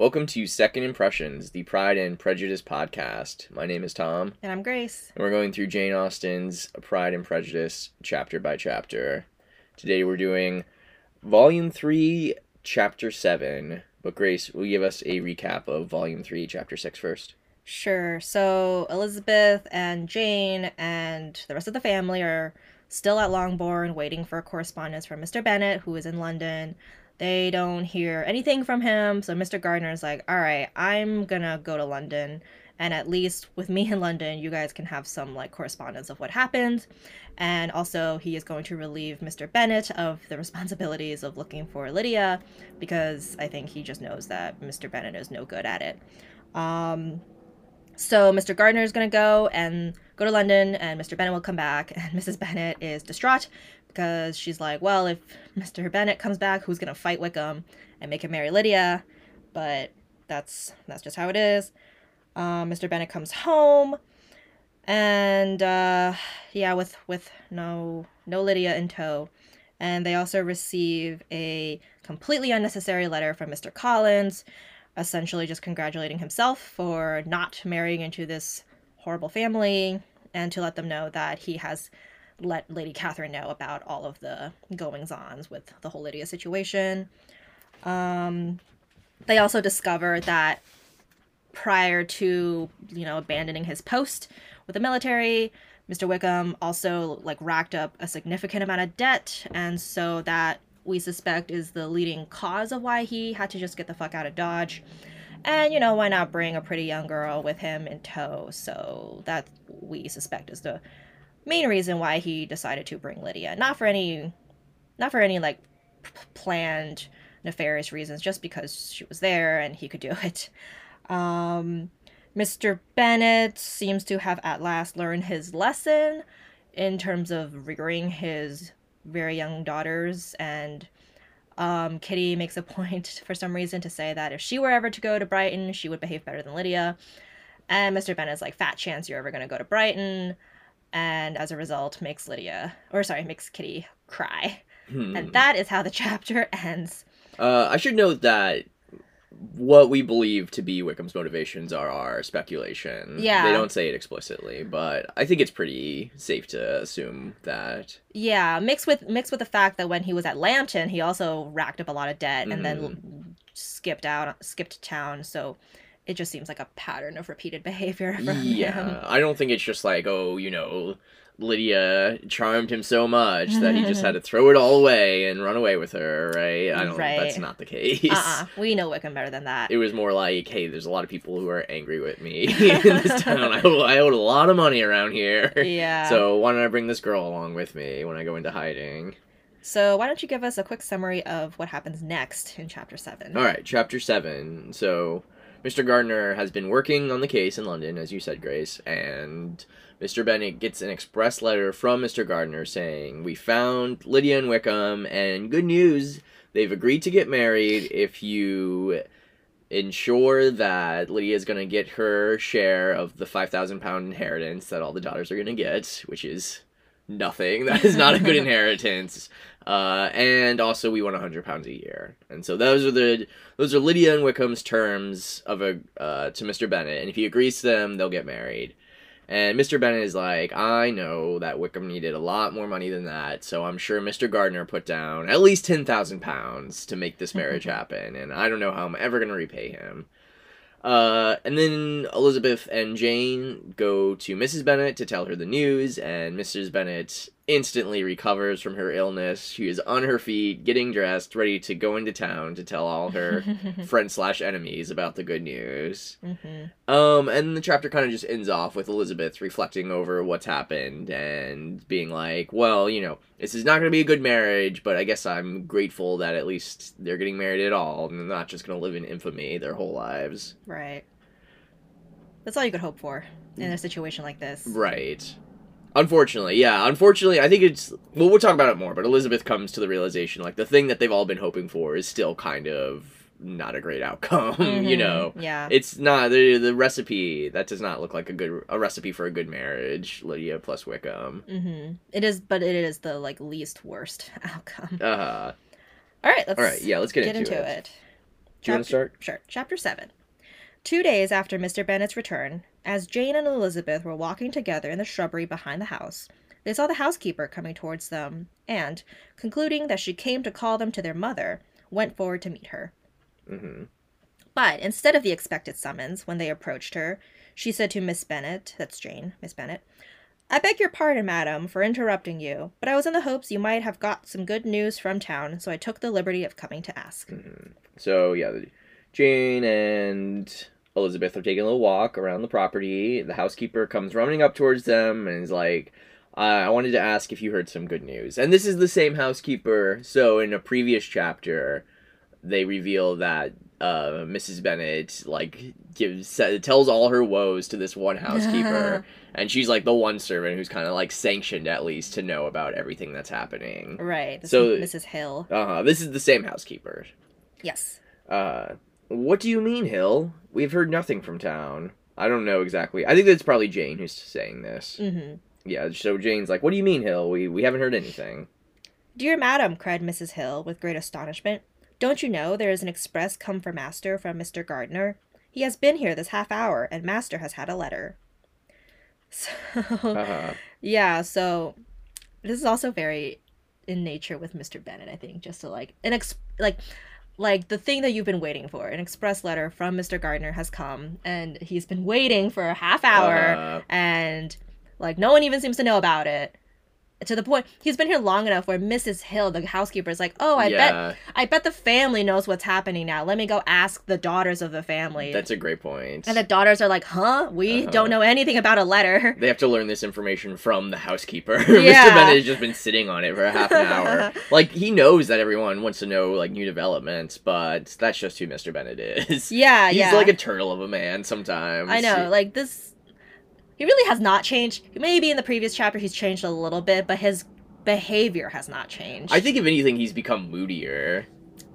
Welcome to Second Impressions, the Pride and Prejudice podcast. My name is Tom, And I'm Grace. and we're going through Jane Austen's Pride and Prejudice chapter by chapter. Today we're doing Volume 3, Chapter 7. But Grace, will you give us a recap of Volume 3, Chapter 6 first? Sure. So Elizabeth and Jane and the rest of the family are still at Longbourn waiting for correspondence from Mr. Bennet, who is in London. They don't hear anything from him, so Mr. Gardiner is like, all right, I'm gonna go to London, and at least with me in London, you guys can have some like correspondence of what happened. And also, he is going to relieve Mr. Bennet of the responsibilities of looking for Lydia, because I think he just knows that Mr. Bennet is no good at it. Um, so Mr. Gardiner is going to go and go to London, and Mr. Bennet will come back. And Mrs. Bennet is distraught because she's like, well, if Mr. Bennet comes back, who's to fight Wickham and make him marry Lydia? But that's that's just how it is. Uh, Mr. Bennet comes home, and uh, yeah, with with no no Lydia in tow. And they also receive a completely unnecessary letter from Mr. Collins, essentially just congratulating himself for not marrying into this horrible family and to let them know that he has let Lady Catherine know about all of the goings ons with the whole Lydia situation. Um, they also discover that prior to, you know, abandoning his post with the military, Mr. Wickham also like racked up a significant amount of debt, and so that we suspect is the leading cause of why he had to just get the fuck out of Dodge. And you know, why not bring a pretty young girl with him in tow? So that we suspect is the main reason why he decided to bring Lydia. Not for any not for any like p- planned nefarious reasons, just because she was there and he could do it. Um Mr. Bennet seems to have at last learned his lesson in terms of rearing his very young daughters and um, Kitty makes a point for some reason to say that if she were ever to go to Brighton, she would behave better than Lydia. And Mr. Bennet's like, fat chance you're ever going to go to Brighton. And as a result, makes Lydia, or sorry, makes Kitty cry. Hmm. And that is how the chapter ends. Uh, I should note that what we believe to be Wickham's motivations are our speculation. Yeah. They don't say it explicitly, but I think it's pretty safe to assume that. Yeah, mixed with mixed with the fact that when he was at Lambton, he also racked up a lot of debt and then Mm-hmm. skipped out, skipped town. So it just seems like a pattern of repeated behavior from him. Yeah. I don't think it's just like, oh, you know, Lydia charmed him so much that he just had to throw it all away and run away with her, right? I don't Right. that's not the case. Uh-uh. We know Wickham better than that. It was more like, hey, there's a lot of people who are angry with me in this town. I, owe, I owed a lot of money around here. Yeah. So why don't I bring this girl along with me when I go into hiding? So why don't you give us a quick summary of what happens next in chapter seven? All right, chapter seven. So, Mr. Gardiner has been working on the case in London, as you said, Grace, and Mr. Bennet gets an express letter from Mr. Gardiner saying, "We found Lydia and Wickham, and good news, they've agreed to get married if you." ensure that Lydia is going to get her share of the 5,000 pound inheritance that all the daughters are going to get, which is nothing. That is not a good inheritance. Uh, and also, we want 100 pounds a year. And so those are the those are Lydia and Wickham's terms of a uh, to Mr. Bennet. And if he agrees to them, they'll get married. And Mr. Bennet is like, I know that Wickham needed a lot more money than that, so I'm sure Mr. Gardiner put down at least 10,000 pounds to make this marriage happen, and I don't know how I'm ever going to repay him. Uh, and then Elizabeth and Jane go to Mrs. Bennet to tell her the news, and Mrs. Bennet instantly recovers from her illness. She is on her feet, getting dressed, ready to go into town to tell all her friends slash enemies about the good news. hmm Um, and the chapter kind of just ends off with Elizabeth reflecting over what's happened and being like, well, you know, this is not going to be a good marriage, but I guess I'm grateful that at least they're getting married at all and they're not just going to live in infamy their whole lives. Right. That's all you could hope for in a situation like this. Right. Unfortunately, yeah. Unfortunately, I think it's. Well, we'll talk about it more, but Elizabeth comes to the realization like the thing that they've all been hoping for is still kind of not a great outcome, you Mhm. know? Yeah. It's not the the recipe that does not look like a good a recipe for a good marriage. Lydia plus Wickham. hmm It is, but it is the like least worst outcome. Uh, huh. All right, let's all right, yeah, let's get, get into, into it. it. Do you want to start? Sure. Chapter 7. Two days after Mr. Bennet's return, as Jane and Elizabeth were walking together in the shrubbery behind the house, they saw the housekeeper coming towards them, and, concluding that she came to call them to their mother, went forward to meet her. Mm-hmm. But instead of the expected summons, when they approached her, she said to Miss Bennet, that's Jane, Miss Bennet, I beg your pardon, madam, for interrupting you, but I was in the hopes you might have got some good news from town, so I took the liberty of coming to ask. So yeah, Jane and Elizabeth are taking a little walk around the property. The housekeeper comes running up towards them and is like, uh, "I wanted to ask if you heard some good news." And this is the same housekeeper. So in a previous chapter, they reveal that uh, Mrs. Bennet like gives tells all her woes to this one housekeeper, and she's like the one servant who's kind of like sanctioned at least to know about everything that's happening. Right, So- Mrs. Hill. Uh huh. This is the same housekeeper. Yes. Uh, what do you mean, Hill? We've heard nothing from town. I don't know exactly. I think that's probably Jane who's saying this. Mm-hmm. Yeah, so Jane's like, "What do you mean, Hill? We we haven't heard anything." Dear madam, cried Mrs. Hill with great astonishment, don't you know there is an express come for master from Mr. Gardiner? He has been here this half hour, and master has had a letter. So, Uh-huh. yeah, so this is also very in nature with Mr. Bennet, I think, just to like an ex like like the thing that you've been waiting for. An express letter from Mr. Gardiner has come, and he's been waiting for a half hour Uh, and like no one even seems to know about it to the point he's been here long enough where mrs hill the housekeeper is like oh i bet i bet the family knows what's happening now let me go ask the daughters of the family that's a great point. and the daughters are like huh we Uh-huh. don't know anything about a letter they have to learn this information from the housekeeper. Yeah. Mr. Bennet has just been sitting on it for a half an hour. like he knows that everyone wants to know like new developments, but that's just who Mr. Bennet is. yeah He's yeah like a turtle of a man sometimes. i know like this he really has not changed maybe in the previous chapter he's changed a little bit but his behavior has not changed I think if anything, he's become moodier.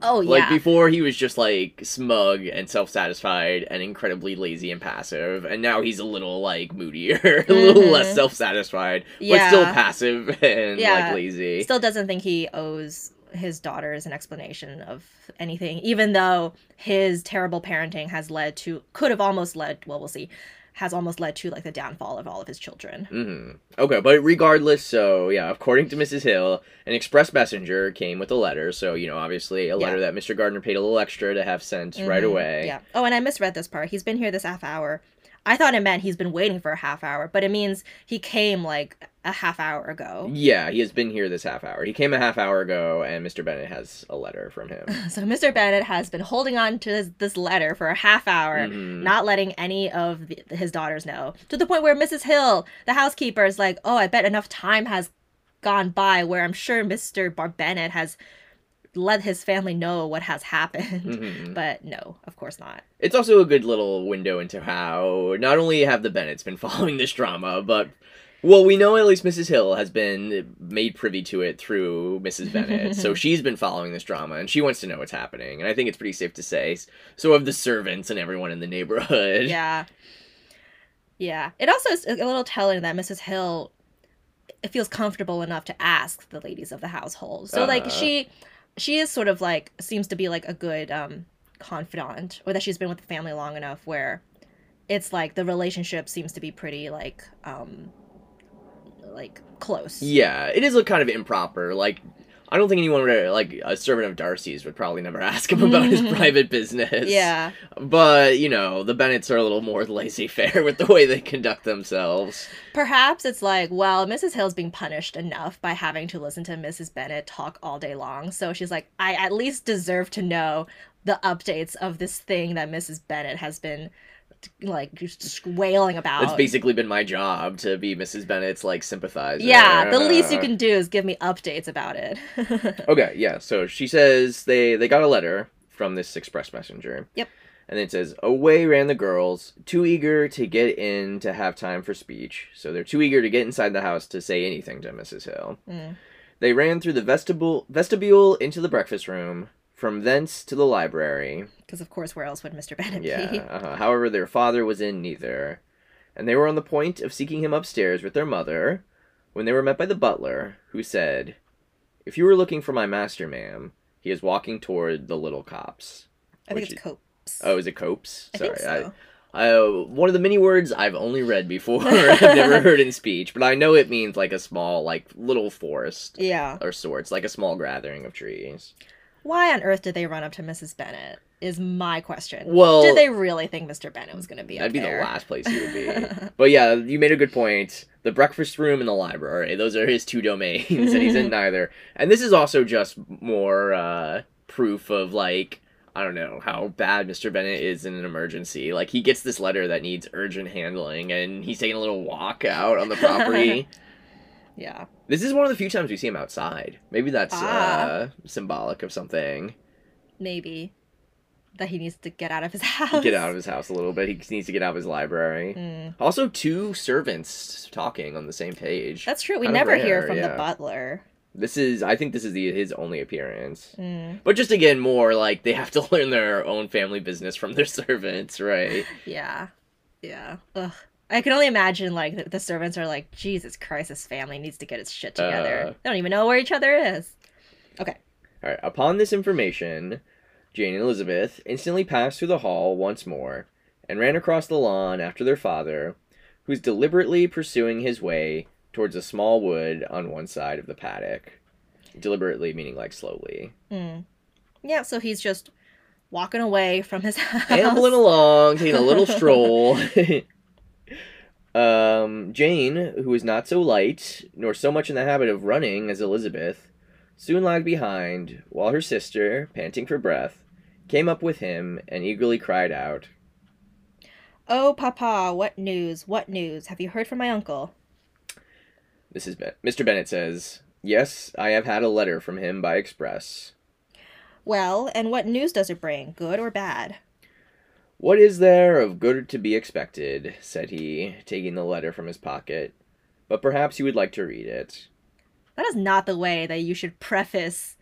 oh yeah Like before, he was just like smug and self-satisfied and incredibly lazy and passive, and now he's a little like moodier, a little less Mhm. self-satisfied, but still passive and Yeah. like lazy. still doesn't think he owes his daughters an explanation of anything, even though his terrible parenting has led to, could have almost led, well, we'll see, has almost led to like the downfall of all of his children. hmm Okay, but regardless, so yeah, according to Mrs. Hill, an express messenger came with a letter. So you know, obviously, a letter that Mr. Gardiner paid a little extra to have sent right Mhm. away. Yeah. Oh, and I misread this part. He's been here this half hour. I thought it meant he's been waiting for a half hour, but it means he came like a half hour ago. Yeah, he has been here this half hour. He came a half hour ago, and Mr. Bennet has a letter from him. So Mr. Bennet has been holding on to this, this letter for a half hour, Mhm. not letting any of the, his daughters know. To the point where Mrs. Hill, the housekeeper, is like, "Oh, I bet enough time has gone by where I'm sure Mr. Bar- Bennet has let his family know what has happened." Mhm. But no, of course not. It's also a good little window into how not only have the Bennets been following this drama, but well, we know at least Mrs. Hill has been made privy to it through Mrs. Bennet, so she's been following this drama and she wants to know what's happening. And I think it's pretty safe to say so of the servants and everyone in the neighborhood. Yeah. Yeah. It also is a little telling that Mrs. Hill feels comfortable enough to ask the ladies of the household. So like Uh-huh. she she is sort of like seems to be like a good um confidant or that she's been with the family long enough where it's like the relationship seems to be pretty like um like close. Yeah, it is a kind of improper. Like, I don't think anyone would uh, like a servant of Darcy's would probably never ask him about his mm-hmm. private business. Yeah. but you know the Bennets are a little more laissez-faire with the way they conduct themselves. Perhaps it's like, well, Mrs. Hill's being punished enough by having to listen to Mrs. Bennet talk all day long. So she's like, I at least deserve to know the updates of this thing that Mrs. Bennet has been like just wailing about. It's basically been my job to be Mrs. Bennet's like sympathizer. yeah, the least you can do is give me updates about it. Okay, yeah. So she says they they got a letter from this express messenger. Yep. And it says, Away ran the girls, too eager to get in to have time for speech. So they're too eager to get inside the house to say anything to Mrs. Hill. Mm. They ran through the vestibule, vestibule into the breakfast room, from thence to the library. Because of course, where else would Mr. Bennett be? Yeah. Uh-huh. However, their father was in neither. And they were on the point of seeking him upstairs with their mother when they were met by the butler, who said, If you were looking for my master, ma'am, he is walking toward the little copse. I think it's copes. Oh, is it copes? I think so. I, uh, one of the many words I've only read before. I've never heard in speech, but I know it means like a small, like little forest yeah. or sorts, like a small gathering of trees. Why on earth did they run up to Mrs. Bennet? Is my question. Well, did they really think Mr. Bennet was going to be That'd be there? the last place he would be. but yeah, you made a good point. The breakfast room and the library, those are his two domains, and he's in neither. And this is also just more uh, proof of, like, I don't know, how bad Mr. Bennet is in an emergency. Like, he gets this letter that needs urgent handling, and he's taking a little walk out on the property. Yeah. this is one of the few times we see him outside. Maybe that's Ah. uh, symbolic of something. Maybe. That he needs to get out of his house. Get out of his house a little bit. He needs to get out of his library. Mm. Also, two servants talking on the same page. That's true. We Kind never hear from yeah. the butler. This is, I think, this is the his only appearance. Mm. But just again, more like they have to learn their own family business from their servants, right? Yeah. Yeah. Ugh. I can only imagine like the, the servants are like, Jesus Christ, this family needs to get its shit together. Uh. they don't even know where each other is. Okay. All right. Upon this information, Jane and Elizabeth instantly passed through the hall once more and ran across the lawn after their father, who was deliberately pursuing his way towards a small wood on one side of the paddock. Deliberately meaning like slowly. Mm. Yeah, so he's just walking away from his house. ambling along, taking a little stroll. um, Jane, who was not so light, nor so much in the habit of running as Elizabeth, soon lagged behind, while her sister, panting for breath, came up with him and eagerly cried out, Oh, Papa, what news? What news? Have you heard from my uncle? Mrs. Ben- Mr. Bennet says, Yes, I have had a letter from him by express. Well, and what news does it bring, good or bad? What is there of good to be expected? said he, taking the letter from his pocket. But perhaps you would like to read it. That is not the way that you should preface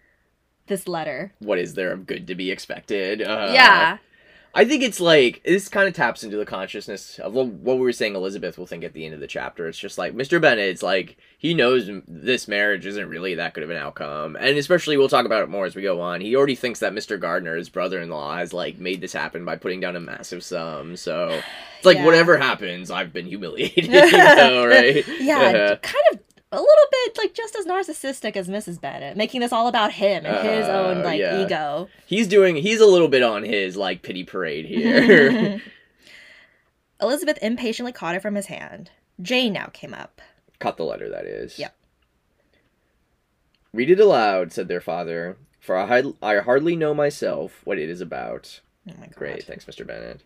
this letter. what is there of good to be expected? Uh, yeah. I think it's like this kind of taps into the consciousness of what, we were saying. Elizabeth will think at the end of the chapter. It's just like Mr. Bennet. It's like he knows this marriage isn't really that good of an outcome, and especially we'll talk about it more as we go on. He already thinks that Mr. Gardiner, his brother-in-law, has like made this happen by putting down a massive sum. So it's like Yeah. whatever happens, I've been humiliated. you know, right? Yeah, Uh-huh. kind of a little bit like just as narcissistic as Mrs. Bennet, making this all about him and his Uh, own like yeah. ego. He's doing. He's a little bit on his like pity parade here. Elizabeth impatiently caught it from his hand. Jane now came up. Cut the letter, that is. Yep. Read it aloud, said their father, for I, I hardly know myself what it is about. Oh my god. Great, thanks, Mr. Bennet.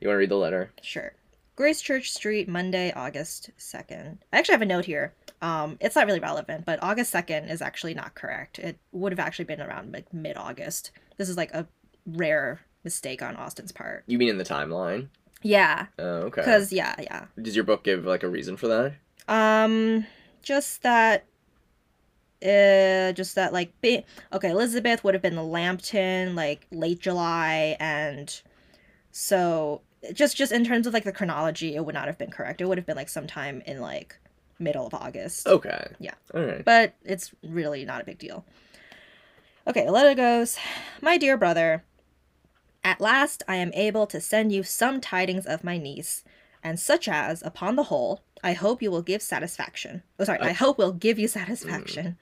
You want to read the letter? Sure. Gracechurch Street, Monday, August 2nd. I actually have a note here. Um, it's not really relevant, but August 2nd is actually not correct. It would have actually been around like mid August. This is like a rare mistake on Austen's part. You mean in the timeline? Yeah, Oh, okay. because, yeah, yeah. Does your book give like a reason for that? Um, just that. Uh, just that, like, be- okay, Elizabeth would have been the Lambton, like, late July, and so just just in terms of like the chronology, it would not have been correct. It would have been like sometime in like middle of August. Okay. Yeah. All right. But it's really not a big deal. Okay, the letter goes My dear brother, at last I am able to send you some tidings of my niece, and such as, upon the whole, I hope you will give satisfaction. Oh, sorry, I hope will give you satisfaction. Mm.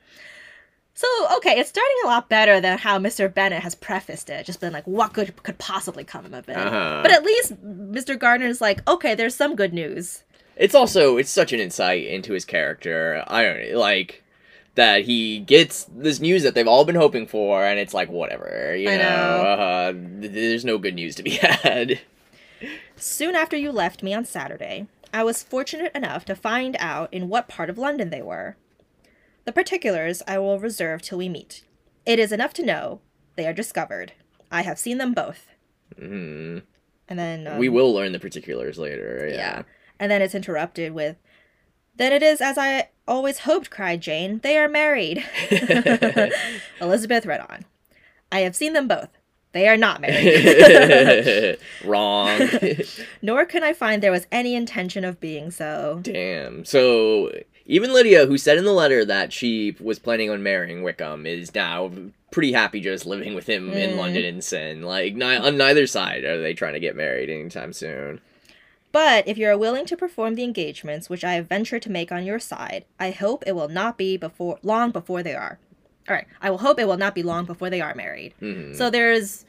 So, okay, it's starting a lot better than how Mr. Bennet has prefaced it, just been like, what good could possibly come of it? Uh-huh. But at least Mr. Gardiner's like, okay, there's some good news. It's also it's such an insight into his character. I don't like that he gets this news that they've all been hoping for, and it's like whatever, you know. know. Uh, th- there's no good news to be had. Soon after you left me on Saturday, I was fortunate enough to find out in what part of London they were. The particulars I will reserve till we meet. It is enough to know they are discovered. I have seen them both. hmm And then um, we will learn the particulars later. Yeah. Yeah. And then it's interrupted with, "Then it is as I always hoped," cried Jane. "They are married." Elizabeth read on. I have seen them both. They are not married. Wrong. Nor can I find there was any intention of being so. Damn. So even Lydia, who said in the letter that she was planning on marrying Wickham, is now pretty happy just living with him in Mm. London and Sin. Like, ni- on neither side are they trying to get married anytime soon. But if you are willing to perform the engagements which I have ventured to make on your side, I hope it will not be before long before they are. All right, I will hope it will not be long before they are married. Mhm. So there's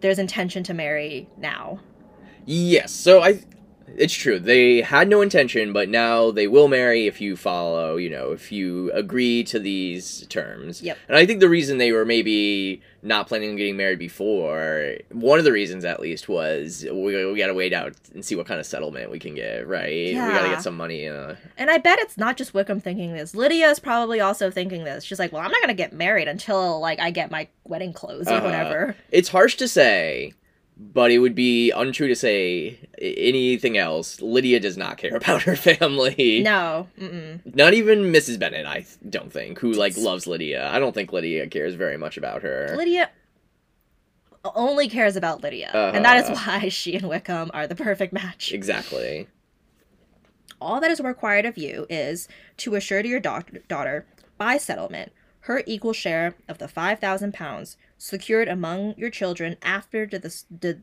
there's intention to marry now. Yes, so I. It's true. They had no intention, but now they will marry if you follow, you know, if you agree to these terms. Yep. And I think the reason they were maybe not planning on getting married before, one of the reasons at least, was we, we gotta wait out and see what kind of settlement we can get, right? Yeah. We gotta get some money. Uh, And I bet it's not just Wickham thinking this. Lydia is probably also thinking this. She's like, "Well, I'm not gonna get married until like I get my wedding clothes or Uh-huh. whatever." it's harsh to say, but it would be untrue to say anything else. Lydia does not care about her family. No, mm-mm. Not even Mrs. Bennet, I don't think, who like loves Lydia. I don't think Lydia cares very much about her. Lydia only cares about Lydia, and that is Uh-huh. why she and Wickham are the perfect match. Exactly. All that is required of you is to assure to your daugh- daughter, by settlement, her equal share of the five thousand pounds secured among your children after the, the,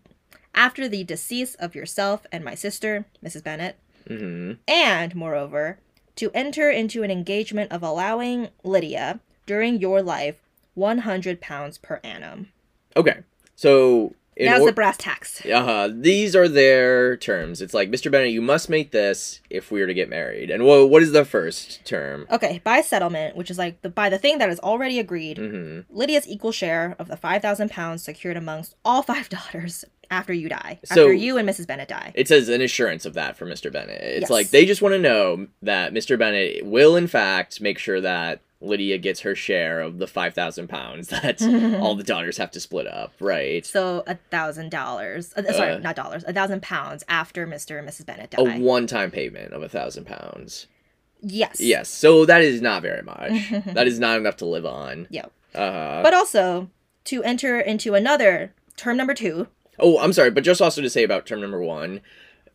after the decease of yourself and my sister, Mrs. Bennet, hmm and moreover, to enter into an engagement of allowing Lydia during your life one hundred pounds per annum. Okay. So Now's or- the brass tacks. uh-huh, these are their terms. It's like, Mr. Bennet, you must make this if we are to get married. And wha what is the first term? Okay, by settlement, which is like the by the thing that is already agreed, hmm Lydia's equal share of the five thousand pounds secured amongst all five daughters after you die, So- after you and Mrs. Bennet die. It says an assurance of that for Mr. Bennet. It's Yes. like they just want to know that Mr. Bennet will, in fact, make sure that Lydia gets her share of the 5,000 pounds that all the daughters have to split up, right? So a thousand dollars, uh, sorry, Uh. not dollars, a thousand pounds after Mr. and Mrs. Bennet die. A one time payment of a thousand pounds. yes. Yes, so that is not very much. that is not enough to live on. Yep. Uh, But also to enter into another term number two. oh, I'm sorry, but just also to say about term number one.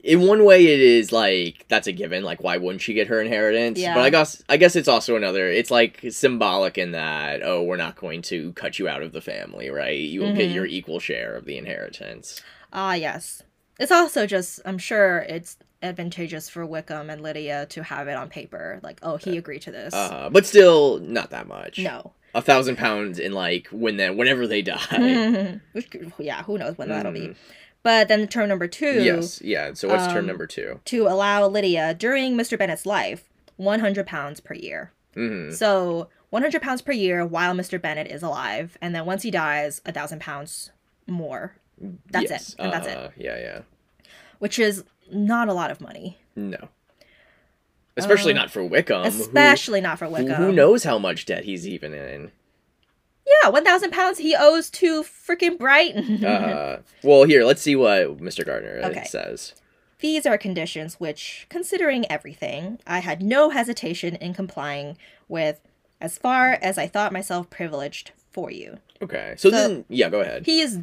In one way, it is like that's a given. Like, why wouldn't she get her inheritance? Yeah. But I guess I guess it's also another. It's like symbolic in that oh, we're not going to cut you out of the family, right? You will get Mhm. your equal share of the inheritance. Ah, yes. It's also just, I'm sure it's advantageous for Wickham and Lydia to have it on paper. Like, oh, he agreed to this. Uh, but still, not that much. no. a thousand pounds in like when then whenever they die. Yeah, who knows when that'll be. But then the term number two. Yes, yeah. So what's term Um, number two? To allow Lydia during Mr. Bennet's life, 100 pounds per year. hmm So 100 pounds per year while Mr. Bennet is alive, and then once he dies, a thousand pounds more. That's yes. it, and that's it. uh, Yeah, yeah. Which is not a lot of money, No. Especially Uh, not for Wickham. who- especially not for Wickham. who knows how much debt he's even in. Yeah, 1,000 pounds he owes to freaking Brighton. Uh, well, here, let's see what Mr. Gardiner uh, Okay. says. These are conditions which, considering everything, I had no hesitation in complying with as far as I thought myself privileged for you. Okay. So, So- then, yeah, go ahead. He is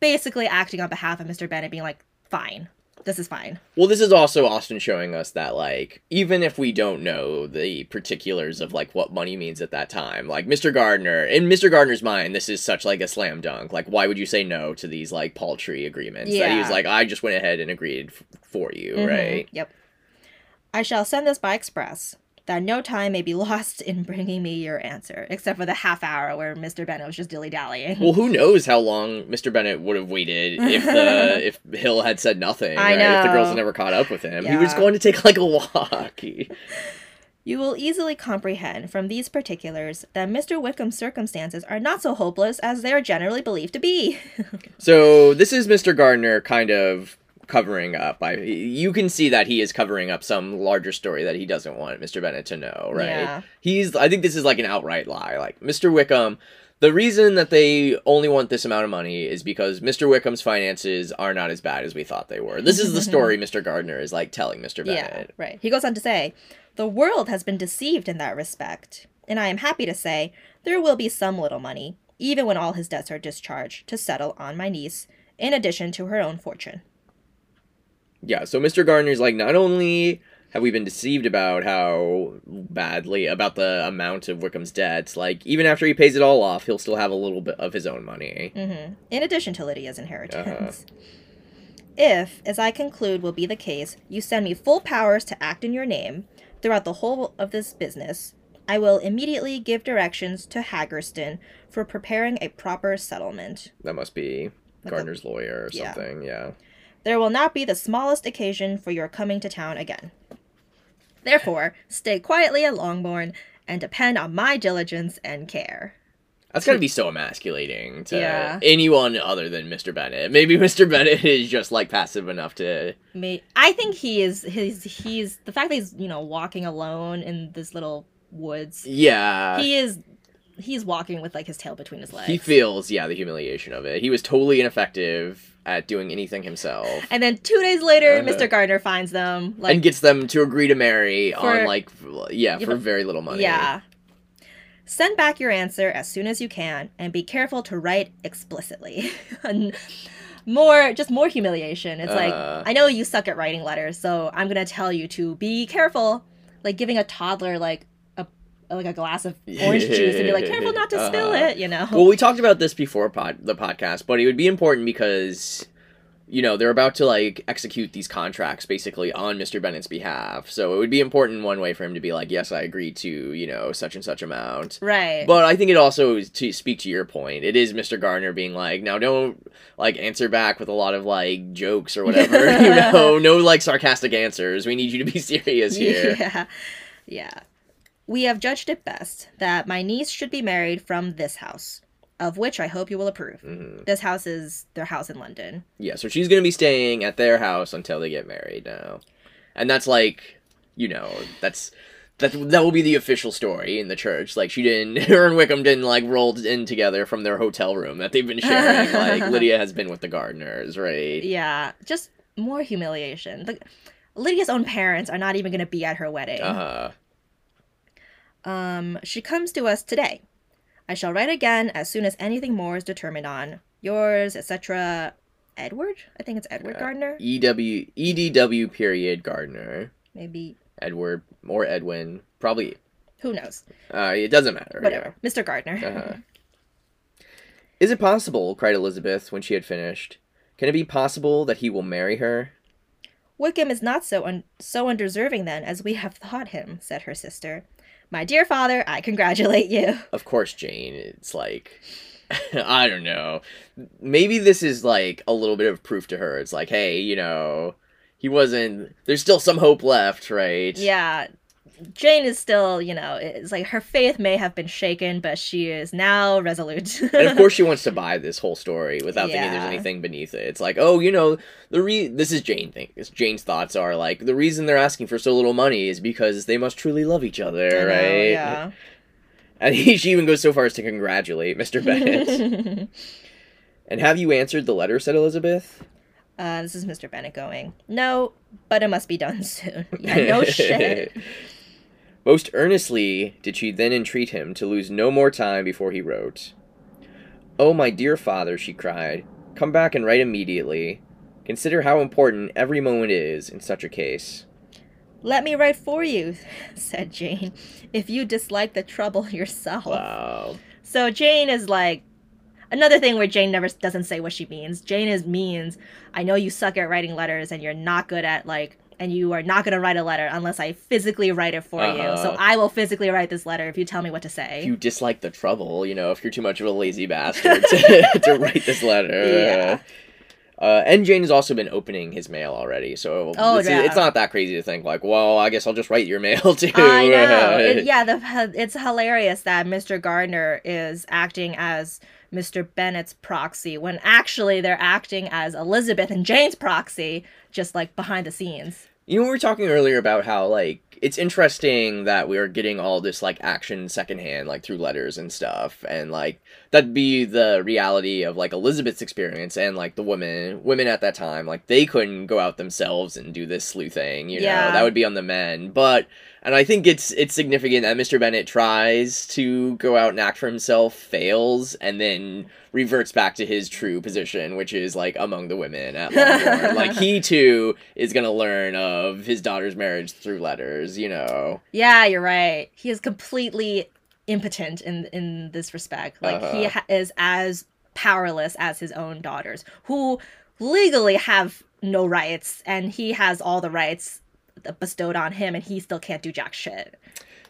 basically acting on behalf of Mr. Bennet, being like, fine, this is fine. Well, this is also Austen showing us that, like, even if we don't know the particulars of, like, what money means at that time, like, Mr. Gardiner, in Mr. Gardiner's mind, this is such, like, a slam dunk. Like, why would you say no to these, like, paltry agreements? That he was like, I just went ahead and agreed f- for you, Mhm, right? Yep. I shall send this by express, that no time may be lost in bringing me your answer, except for the half hour where Mr. Bennet was just dilly dallying. Well, who knows how long Mr. Bennet would have waited if the uh, if Hill had said nothing, I right? If the girls had never caught up with him, he was going to take like a walk. You will easily comprehend from these particulars that Mr. Wickham's circumstances are not so hopeless as they are generally believed to be. So this is Mr. Gardiner kind of covering up. I you can see that he is covering up some larger story that he doesn't want Mr. Bennet to know, right? Yeah. He's I think this is like an outright lie. Like Mr. Wickham the reason that they only want this amount of money is because Mr. Wickham's finances are not as bad as we thought they were. This is the story Mr. Gardiner is like telling Mr. Bennet. yeah, Bennet. right. He goes on to say, The world has been deceived in that respect, and I am happy to say there will be some little money, even when all his debts are discharged, to settle on my niece, in addition to her own fortune. Yeah, so Mr. Gardiner's like not only have we been deceived about how badly about the amount of Wickham's debts? Like even after he pays it all off, he'll still have a little bit of his own money. hmm In addition to Lydia's inheritance. If, as I conclude will be the case, you send me full powers to act in your name throughout the whole of this business, I will immediately give directions to Haggerston for preparing a proper settlement. That must be Like a- Gardiner's lawyer or Yeah. something. Yeah. There will not be the smallest occasion for your coming to town again. Therefore, stay quietly at Longbourn and depend on my diligence and care. That's gotta be so emasculating to Yeah. anyone other than Mr. Bennet. Maybe Mr. Bennet is just like passive enough to. I think he is his he's the fact that he's, you know, walking alone in this little woods. Yeah. he is he's walking with like his tail between his legs. He feels, yeah, the humiliation of it. He was totally ineffective at doing anything himself. and then two days later, Uh-huh. Mr. Gardiner finds them like and gets them to agree to marry For- on like yeah for very little money. Yeah. Send back your answer as soon as you can and be careful to write explicitly. And more just more humiliation. It's Uh. like I know you suck at writing letters, so I'm going to tell you to be careful. Like giving a toddler like like a glass of orange juice and be like careful not to spill Uh-huh. it, you know. Well, we talked about this before pod the podcast, but it would be important because you know they're about to like execute these contracts basically on Mr. Bennet's behalf. So it would be important one way for him to be like, yes, I agree to you know such and such amount. right. But I think it also is to speak to your point. It is Mr. Gardiner being like, now don't like answer back with a lot of like jokes or whatever. you know, no like sarcastic answers. We need you to be serious here. Yeah. Yeah. We have judged it best that my niece should be married from this house, of which I hope you will approve. Mhm. This house is their house in London. Yeah, so she's gonna be staying at their house until they get married now, and that's like, you know, that's that that will be the official story in the church. Like she didn't, her and Wickham didn't like rolled in together from their hotel room that they've been sharing. like Lydia has been with the Gardiners, right? Yeah, just more humiliation. The, Lydia's own parents are not even going to be at her wedding. Uh huh. Um, she comes to us today. I shall write again as soon as anything more is determined on. Yours, etc. Edward? I think it's Edward Yeah. Gardiner. E W E D W period Gardiner Maybe. Edward or Edwin probably. Who knows? Uh, it doesn't matter. Whatever. Mr. Gardiner. Uh-huh. Is it possible? cried Elizabeth when she had finished. Can it be possible that he will marry her? Wickham is not so un- so undeserving then as we have thought him, said her sister. My dear father, I congratulate you. Of course, Jane. It's like, I don't know. Maybe this is like a little bit of proof to her. It's like, hey, you know, he wasn't. There's still some hope left, right? Yeah. Jane is still, you know, it's like her faith may have been shaken, but she is now resolute. and of course, she wants to buy this whole story without thinking there's anything beneath it. It's like, oh, you know, the re. This is Jane think. Jane's thoughts are like the reason they're asking for so little money is because they must truly love each other, know, right? Yeah. And he, she even goes so far as to congratulate Mr. Bennet. and have you answered the letter? said Elizabeth. uh, this is Mr. Bennet going. No, but it must be done soon. Yeah, no shit. Most earnestly did she then entreat him to lose no more time before he wrote. Oh, my dear father, she cried, come back and write immediately. Consider how important every moment is in such a case. Let me write for you, said Jane, if you dislike the trouble yourself. Wow. So Jane is like another thing where Jane never doesn't say what she means. Jane is means I know you suck at writing letters and you're not good at like and you are not going to write a letter unless I physically write it for you. So Uh-huh. I will physically write this letter if you tell me what to say. If you dislike the trouble, you know, if you're too much of a lazy bastard to, to write this letter. Yeah. Uh, and Jane has also been opening his mail already, so Oh, it's, yeah. it's not that crazy to think like, well, I guess I'll just write your mail too. I know. It- yeah, the, it's hilarious that Mr. Gardiner is acting as Mr. Bennet's proxy when actually they're acting as Elizabeth and Jane's proxy, just like behind the scenes. You know, we were talking earlier about how like it's interesting that we are getting all this like action secondhand, like through letters and stuff, and like that'd be the reality of like Elizabeth's experience and like the women women at that time, like they couldn't go out themselves and do this sleuthing, you know, that would be on the men. But and I think it's it's significant that Mr. Bennet tries to go out and act for himself, fails, and then reverts back to his true position, which is like among the women at Longbourn. like he too is gonna learn of his daughter's marriage through letters, you know. Yeah, you're right. He is completely impotent in in this respect. Like he Uh-huh. ha- is as powerless as his own daughters, who legally have no rights, and he has all the rights bestowed on him, and he still can't do jack shit.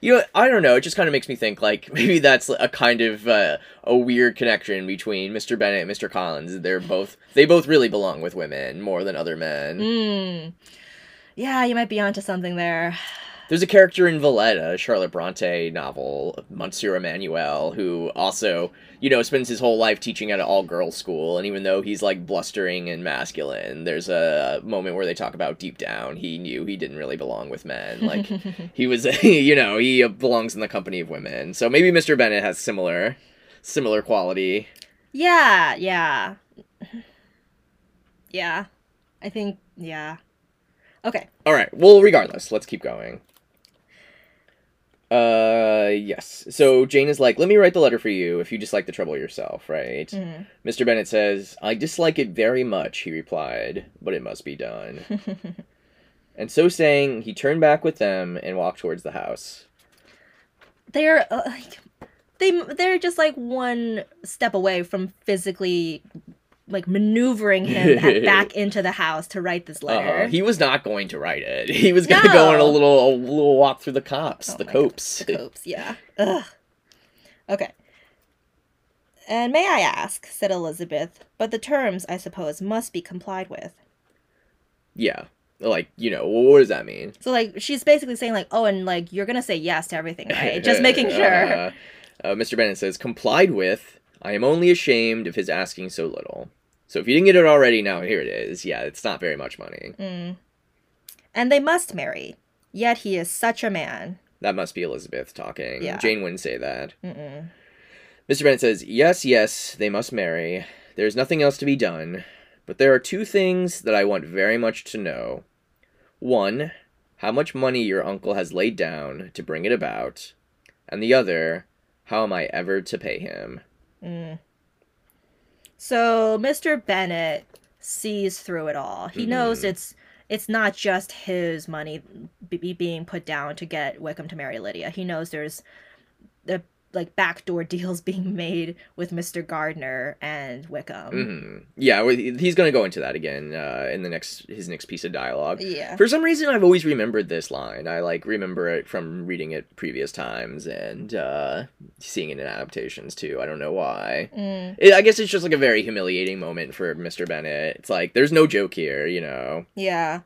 You know, I don't know. It just kind of makes me think like maybe that's a kind of uh, a weird connection between Mr. Bennet and Mr. Collins. They're both they both really belong with women more than other men. Mm. Yeah, you might be onto something there. There's a character in Villette, a Charlotte Bronte novel, Monsieur Emmanuel, who also, you know, spends his whole life teaching at an all girls school. And even though he's like blustering and masculine, there's a moment where they talk about deep down, he knew he didn't really belong with men. Like, he was, you know, he belongs in the company of women. So maybe Mr. Bennet has similar, similar quality. Yeah, yeah. Yeah. I think, yeah. Okay. All right. Well, regardless, let's keep going. Uh, yes. So Jane is like, "Let me write the letter for you if you dislike the trouble yourself, right?" Mhm. Mr. Bennet says, "I dislike it very much," he replied, "but it must be done." and so saying, he turned back with them and walked towards the house. they're uh, like they they're just like one step away from physically like maneuvering him back into the house to write this letter. Uh, he was not going to write it. He was going to go on a little a little walk through the copse, Oh the my God. The copes, yeah. Ugh. Okay. And may I ask, said Elizabeth, but the terms, I suppose, must be complied with. yeah. Like, you know, what does that mean? So, like, she's basically saying, like, oh, and, like, you're gonna say yes to everything, right? Just making sure. Uh, uh, Mr. Bennet says, complied with. I am only ashamed of his asking so little. So if you didn't get it already, now here it is. Yeah, it's not very much money. Mm. And they must marry. Yet he is such a man. That must be Elizabeth talking. Yeah. Jane wouldn't say that. Mm-mm. Mr. Bennet says, yes, yes, they must marry. There's nothing else to be done. But there are two things that I want very much to know. One, how much money your uncle has laid down to bring it about. And the other, how am I ever to pay him? Mm. So Mr. Bennet sees through it all. He knows Mhm. it's it's not just his money be- be being put down to get Wickham to marry Lydia. He knows there's the like backdoor deals being made with Mr. Gardiner and Wickham. hmm Yeah, he's going to go into that again uh, in the next his next piece of dialogue. Yeah. For some reason, I've always remembered this line. I like remember it from reading it previous times and uh, seeing it in adaptations too. I don't know why. Mm, It, I guess it's just like a very humiliating moment for Mr. Bennet. It's like there's no joke here, you know. yeah.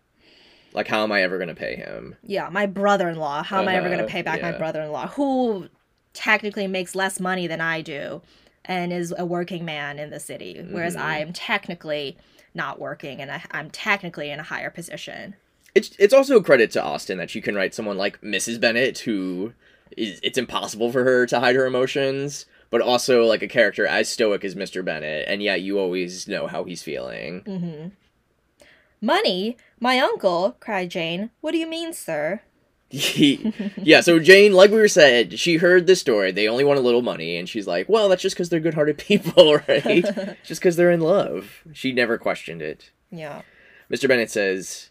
Like how am I ever going to pay him? Yeah, my brother-in-law. How am I ever going Uh-huh, to pay back my brother-in-law who technically makes less money than I do and is a working man in the city whereas Mhm. I am technically not working and I, I'm technically in a higher position. It's it's also a credit to Austen that you can write someone like Mrs. Bennet who is it's impossible for her to hide her emotions, but also like a character as stoic as Mr. Bennet, and yet you always know how he's feeling. Mhm. Money? My uncle, cried Jane. What do you mean, sir? Yeah, so Jane, like we were said, she heard this story. They only want a little money, and she's like, "Well, that's just because they're good-hearted people, right? just because they're in love." She never questioned it. yeah. Mr. Bennet says,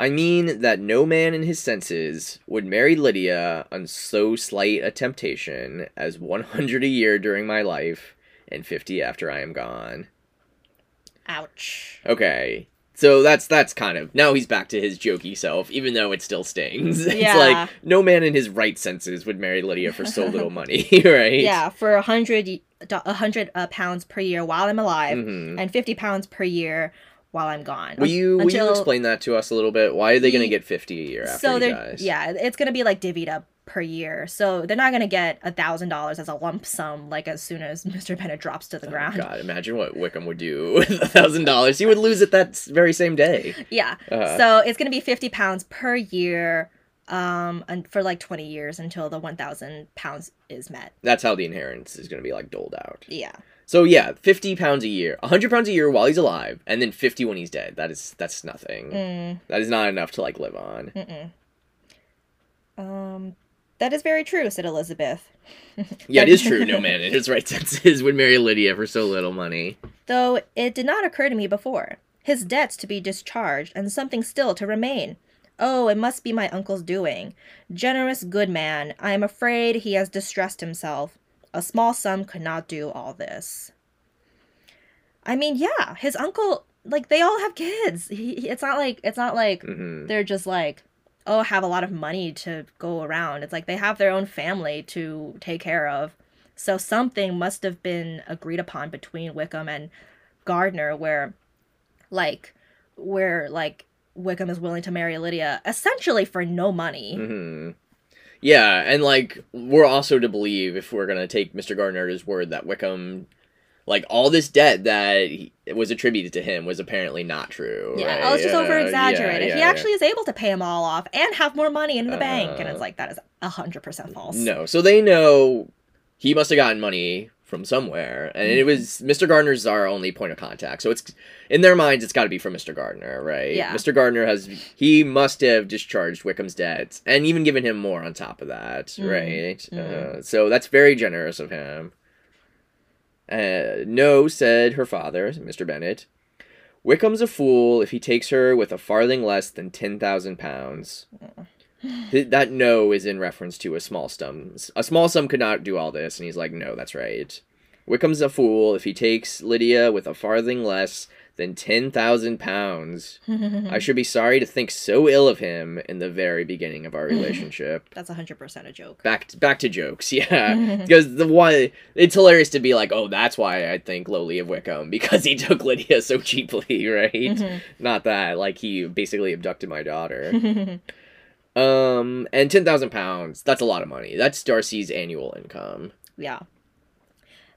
I mean that no man in his senses would marry Lydia on so slight a temptation as 100 a year during my life and 50 after I am gone. Ouch. Okay. So that's that's kind of now he's back to his jokey self, even though it still stings. It's like no man in his right senses would marry Lydia for so little money, right? Yeah, for a hundred a hundred uh, pounds per year while I'm alive, Mhm. and fifty pounds per year while I'm gone. Will you will you explain that to us a little bit? Why are they going to get 50 a year after so he dies? yeah, it's gonna be like divvied up per year. So they're not gonna get a thousand dollars as a lump sum like as soon as Mr. Bennet drops to the Oh, ground. God, imagine what Wickham would do with a thousand dollars. He would lose it that very same day. Yeah. Uh, So it's gonna be fifty pounds per year um, and for like 20 years until the 1,000 pounds is met. That's how the inheritance is going to be like doled out. Yeah. So yeah, 50 pounds a year, 100 pounds a year while he's alive, and then 50 when he's dead. That is that's nothing. Mm, That is not enough to like live on. mm-mm. Um, that is very true, said Elizabeth. Yeah, it is true. No man in his right senses would marry Lydia for so little money. Though it did not occur to me before. His debts to be discharged, and something still to remain. Oh, it must be my uncle's doing. Generous, good man. I am afraid he has distressed himself. A small sum could not do all this. I mean, yeah, his uncle, like, they all have kids. He, it's not like, it's not like hmm they're just like, oh, have a lot of money to go around. It's like they have their own family to take care of. So something must have been agreed upon between Wickham and Gardiner where like where like Wickham is willing to marry Lydia essentially for no money. hmm Yeah, and like we're also to believe if we're gonna take Mr. Gardiner at his word that Wickham, like all this debt that he, was attributed to him was apparently not true. Yeah, right? oh, it's just Uh, over exaggerated. yeah, he yeah, actually is able to pay them all off and have more money in the bank, and Uh, it's like that is hundred percent false. No, so they know he must have gotten money from somewhere, and Mm-hmm. it was Mr. Gardiner's our only point of contact. So it's in their minds, it's got to be from Mr. Gardiner, right? Yeah. Mr. Gardiner has he must have discharged Wickham's debts and even given him more on top of that, Mhm. right? Mhm. Uh, so that's very generous of him. Uh, no, said her father, Mr. Bennet. Wickham's a fool if he takes her with a farthing less than ten thousand pounds. That no is in reference to a small sum. A small sum could not do all this, and he's like, no, that's right. Wickham's a fool if he takes Lydia with a farthing less than ten thousand pounds. I should be sorry to think so ill of him in the very beginning of our relationship. That's hundred percent a joke. back to, back to jokes, yeah. Because the why it's hilarious to be like, oh, that's why I think lowly of Wickham because he took Lydia so cheaply, right? Mhm. Not that like he basically abducted my daughter. Um, and ten thousand pounds. That's a lot of money. That's Darcy's annual income. Yeah.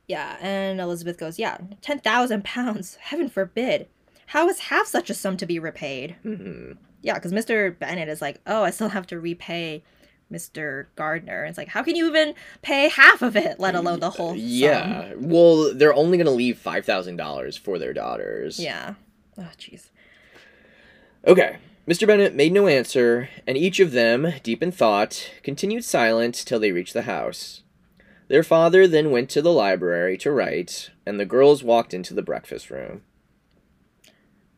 Yeah, and Elizabeth goes, Yeah, 10,000 pounds. Heaven forbid. How is half such a sum to be repaid? hmm Yeah, because Mr. Bennet is like, Oh, I still have to repay Mr. Gardiner. It's like, How can you even pay half of it, let alone the whole sum? Yeah. Well, they're only gonna leave five thousand dollars for their daughters. Yeah. Oh, jeez. Okay. Mr. Bennet made no answer, and each of them, deep in thought, continued silent till they reached the house. Their father then went to the library to write, and the girls walked into the breakfast room.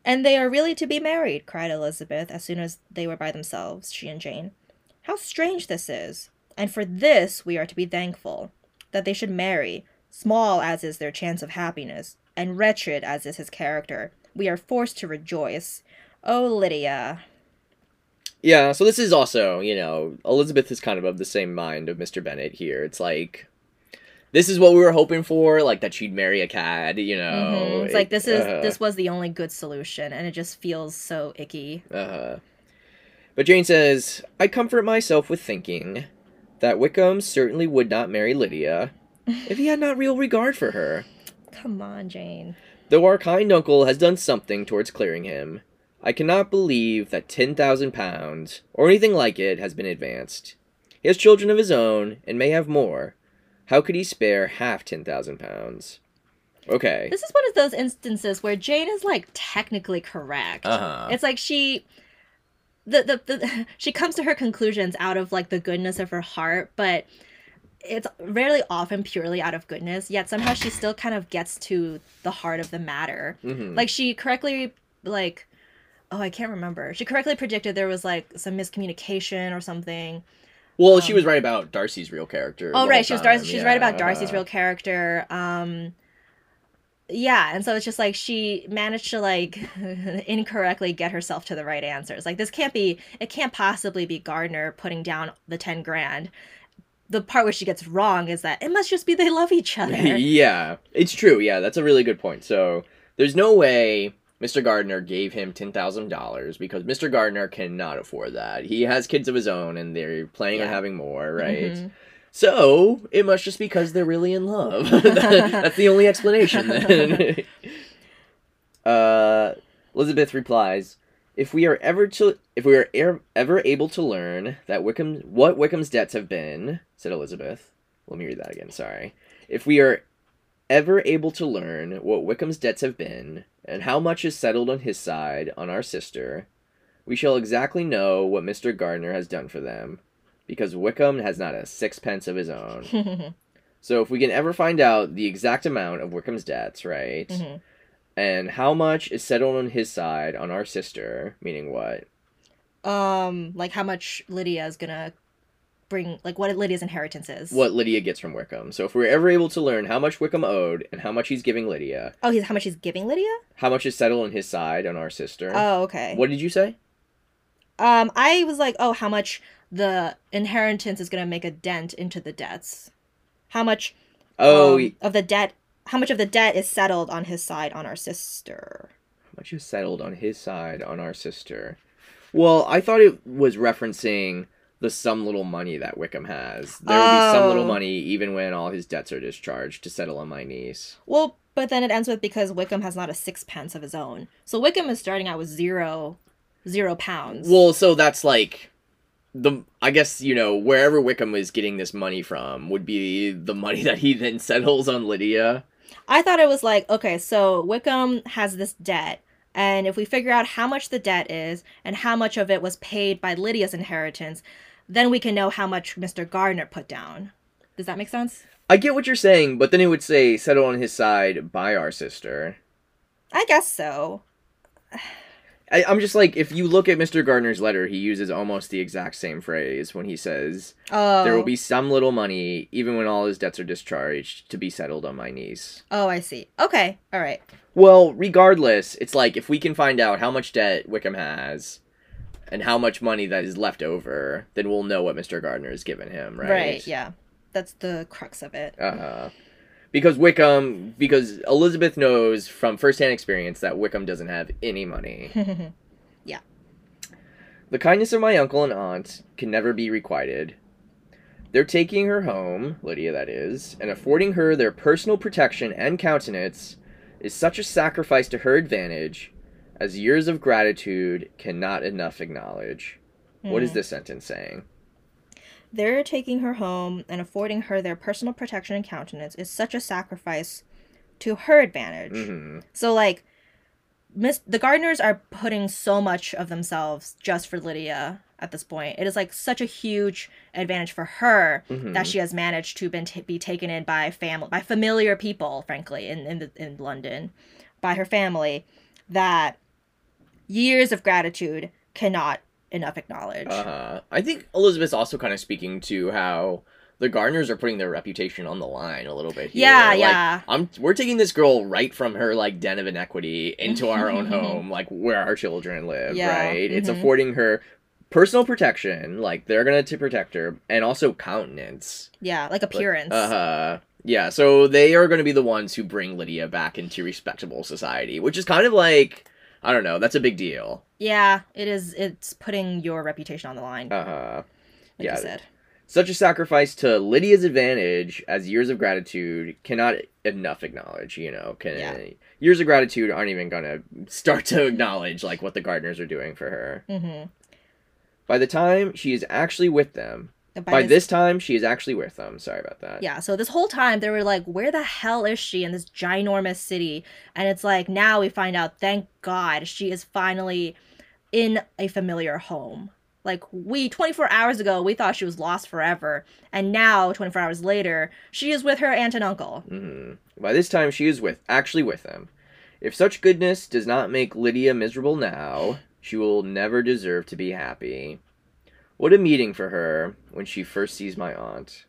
And they are really to be married, cried Elizabeth as soon as they were by themselves, she and Jane. How strange this is! And for this we are to be thankful. That they should marry, small as is their chance of happiness, and wretched as is his character, we are forced to rejoice. Oh, Lydia. Yeah, so this is also, you know, Elizabeth is kind of of the same mind of Mr. Bennet here. It's like, this is what we were hoping for, like that she'd marry a cad, you know. Mhm. It's like this is uh, this was the only good solution, and it just feels so icky. Uh, but Jane says, I comfort myself with thinking that Wickham certainly would not marry Lydia if he had not real regard for her. Come on, Jane. Though our kind uncle has done something towards clearing him, I cannot believe that ten thousand pounds, or anything like it, has been advanced. He has children of his own, and may have more. How could he spare half ten thousand pounds? Okay. This is one of those instances where Jane is like technically correct. Uh-huh. It's like she the, the the she comes to her conclusions out of like the goodness of her heart, but it's rarely often purely out of goodness, yet somehow she still kind of gets to the heart of the matter. Mhm. Like she correctly like oh, I can't remember. She correctly predicted there was like some miscommunication or something. Well, she um, was right about Darcy's real character. Oh right, she was Darcy. She's right about. Darcy's real character. Um, yeah, and so it's just like she managed to like incorrectly get herself to the right answers. Like this can't be. It can't possibly be Gardiner putting down the ten grand. The part where she gets wrong is that it must just be they love each other. yeah, it's true. Yeah, that's a really good point. So there's no way Mr. Gardiner gave him ten thousand dollars because Mr. Gardiner cannot afford that. He has kids of his own, and they're planning on having more, right? Mhm. So it must just because they're really in love. that's the only explanation. Then. uh, Elizabeth replies. If we are ever to if we are er, ever able to learn that Wickham what Wickham's debts have been, said Elizabeth. Let me read that again, sorry. If we are ever able to learn what Wickham's debts have been, and how much is settled on his side on our sister, we shall exactly know what Mr. Gardiner has done for them, because Wickham has not a sixpence of his own. so if we can ever find out the exact amount of Wickham's debts, right? Mhm. And how much is settled on his side on our sister, meaning what? um, like how much Lydia is gonna bring, like what Lydia's inheritance is. What Lydia gets from Wickham. So if we're ever able to learn how much Wickham owed and how much he's giving Lydia, Oh, he's how much he's giving Lydia? how much is settled on his side on our sister. Oh, okay. What did you say? Um, I was like, oh, how much the inheritance is gonna make a dent into the debts? How much? Oh, um, of the debt? How much of the debt is settled on his side on our sister? how much is settled on his side on our sister? Well, I thought it was referencing the some little money that Wickham has. There will be some little Oh. money even when all his debts are discharged to settle on my niece. Well, but then it ends with because Wickham has not a sixpence of his own. So Wickham is starting out with zero, zero pounds. Well, so that's like the I guess you know wherever Wickham is getting this money from would be the money that he then settles on Lydia. I thought it was like, okay, so Wickham has this debt, and if we figure out how much the debt is and how much of it was paid by Lydia's inheritance, then we can know how much Mr. Gardiner put down. Does that make sense? I get what you're saying, but then it would say settle on his side by our sister. I guess so. I, I'm just like, if you look at Mr. Gardiner's letter, he uses almost the exact same phrase when he says, Oh, There will oh. be some little money, even when all his debts are discharged, to be settled on my niece. Oh, I see. Okay, all right. Well, regardless, it's like if we can find out how much debt Wickham has and how much money that is left over, then we'll know what Mr. Gardiner has given him, right? Right. yeah. That's the crux of it. Uh-huh. because Wickham, because Elizabeth knows from firsthand experience that Wickham doesn't have any money. Yeah. The kindness of my uncle and aunt can never be requited. They're taking her home, Lydia that is, and affording her their personal protection and countenance is such a sacrifice to her advantage as years of gratitude cannot enough acknowledge. What is Hmm. this sentence saying? Their taking her home and affording her their personal protection and countenance is such a sacrifice to her advantage. hmm So like Miss the Gardiners are putting so much of themselves just for Lydia at this point. It is like such a huge advantage for her Mhm. that she has managed to been t- be taken in by family by familiar people, frankly, in in, the, in London, by her family, that years of gratitude cannot enough acknowledge. Uh-huh. I think Elizabeth's also kind of speaking to how the Gardiners are putting their reputation on the line a little bit here. Yeah, Like, yeah. I'm we're taking this girl right from her like den of inequity into our own home, like where our children live, Yeah, right? It's mhm. affording her personal protection, like they're gonna to protect her, and also countenance. Yeah, like appearance. Uh huh. Yeah, so they are going to be the ones who bring Lydia back into respectable society, which is kind of like I don't know. That's a big deal. Yeah, it is. It's putting your reputation on the line, Uh huh. like yeah. you said. Such a sacrifice to Lydia's advantage as years of gratitude cannot enough acknowledge, you know. Can Yeah. years of gratitude aren't even gonna start to acknowledge like what the Gardiners are doing for her. Mm-hmm. By the time she is actually with them, by, this time she is actually with them. Sorry about that. Yeah, so this whole time they were like, where the hell is she in this ginormous city? And it's like now we find out, thank God, she is finally in a familiar home. Like we 24 hours ago, we thought she was lost forever, and now 24 hours later, she is with her aunt and uncle. hmm By this time she is with actually with them. If such goodness does not make Lydia miserable now, she will never deserve to be happy. What a meeting for her when she first sees my aunt.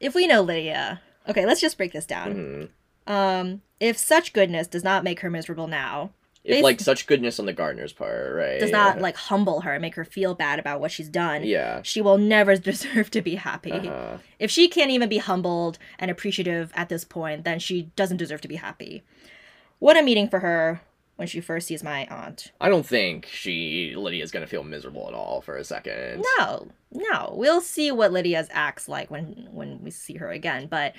If we know Lydia, okay, let's just break this down. hmm Um, if such goodness does not make her miserable now, If like such goodness on the Gardiner's part, right? does not like humble her and make her feel bad about what she's done, Yeah. she will never deserve to be happy. Uh-huh. If she can't even be humbled and appreciative at this point, then she doesn't deserve to be happy. What a meeting for her when she first sees my aunt. I don't think she Lydia's gonna feel miserable at all for a second. No, no. We'll see what Lydia's acts like when when we see her again, but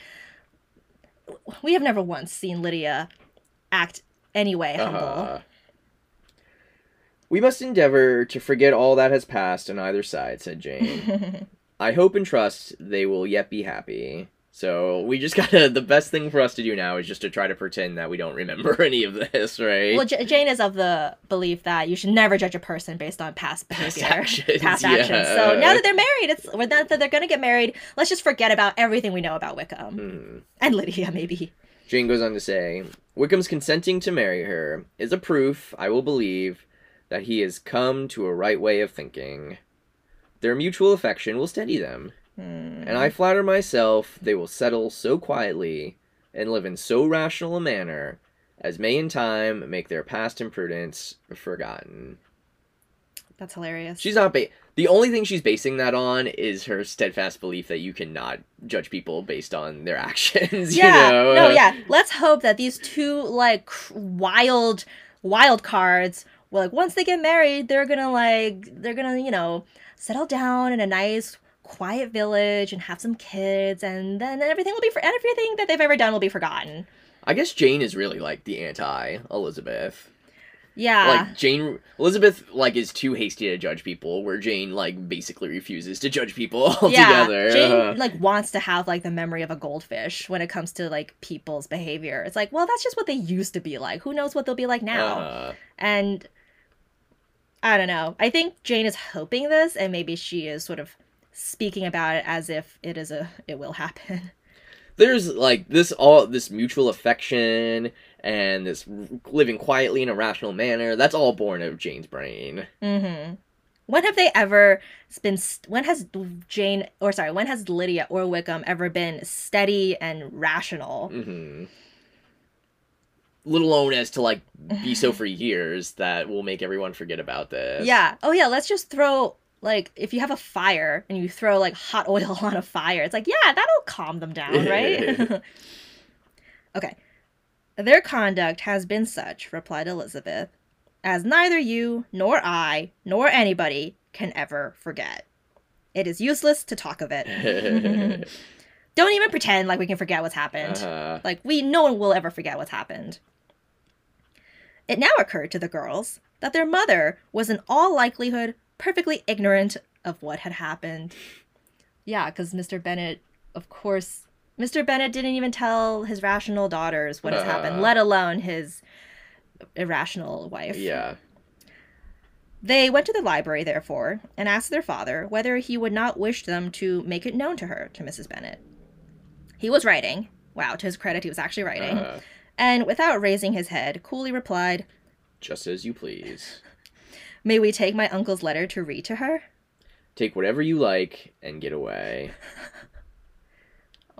we have never once seen Lydia act anyway humble. Uh-huh. We must endeavor to forget all that has passed on either side, said Jane. I hope and trust they will yet be happy. So we just gotta. The best thing for us to do now is just to try to pretend that we don't remember any of this, right? well, J- Jane is of the belief that you should never judge a person based on past Past behavior, actions, past yeah. actions. So now that they're married, it's that that they're gonna get married. Let's just forget about everything we know about Wickham Hmm. and Lydia, maybe. Jane goes on to say, Wickham's consenting to marry her is a proof, I will believe, that he has come to a right way of thinking. Their mutual affection will steady them, Hmm. and I flatter myself they will settle so quietly and live in so rational a manner as may in time make their past imprudence forgotten. That's hilarious. She's not ba- the only thing she's basing that on is her steadfast belief that you cannot judge people based on their actions. yeah, you know? no, yeah. Let's hope that these two like wild, wild cards. Well, like once they get married, they're gonna like they're gonna you know settle down in a nice quiet village and have some kids, and then everything will be for everything that they've ever done will be forgotten. I guess Jane is really like the anti Elizabeth. Yeah, Like Jane Elizabeth like is too hasty to judge people, where Jane like basically refuses to judge people altogether. Yeah, Jane Uh, like wants to have like the memory of a goldfish when it comes to like people's behavior. It's like, well, that's just what they used to be like. Who knows what they'll be like now? uh, And I don't know. I think Jane is hoping this, and maybe she is sort of speaking about it as if it is a it will happen. there's like this all this mutual affection and this living quietly in a rational manner. That's all born of Jane's brain. Mm-hmm. When have they ever been? st- When has Jane, or sorry, when has Lydia or Wickham ever been steady and rational? hmm Little known as to like be so for years that will make everyone forget about this. Yeah. Oh yeah. Let's just throw like if you have a fire and you throw like hot oil on a fire, it's like yeah, that'll calm them down, right? okay. Their conduct has been such, replied Elizabeth, as neither you nor I nor anybody can ever forget. It is useless to talk of it. Don't even pretend like we can forget what's happened. uh, Like we no one will ever forget what's happened. It now occurred to the girls that their mother was in all likelihood perfectly ignorant of what had happened. Yeah, because Mr. Bennet, of course, Mr. Bennet didn't even tell his rational daughters what has happened, Uh. let alone his irrational wife. yeah. They went to the library, therefore, and asked their father whether he would not wish them to make it known to her, to Mrs. Bennet. He was writing. Wow, to his credit, he was actually writing. Uh, And without raising his head, coolly replied, just as you please. May we take my uncle's letter to read to her? Take whatever you like and get away.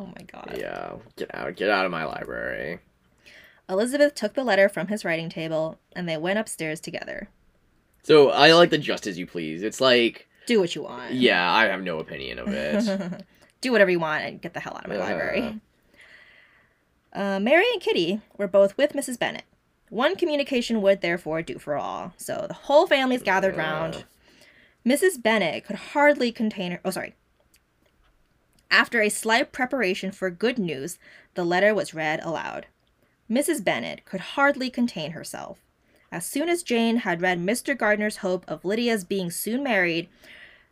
Oh my god. Yeah, get out, get out of my library. Elizabeth took the letter from his writing table, and they went upstairs together. So I like the just as you please. It's like, Do what you want. yeah, I have no opinion of it. Do whatever you want and get the hell out of my library. Uh, Mary and Kitty were both with Mrs. Bennet. One communication would therefore do for all, so the whole family's gathered round. Mrs. Bennet could hardly contain her. Oh, sorry. After a slight preparation for good news, the letter was read aloud. Mrs. Bennet could hardly contain herself. As soon as Jane had read Mr. Gardiner's hope of Lydia's being soon married,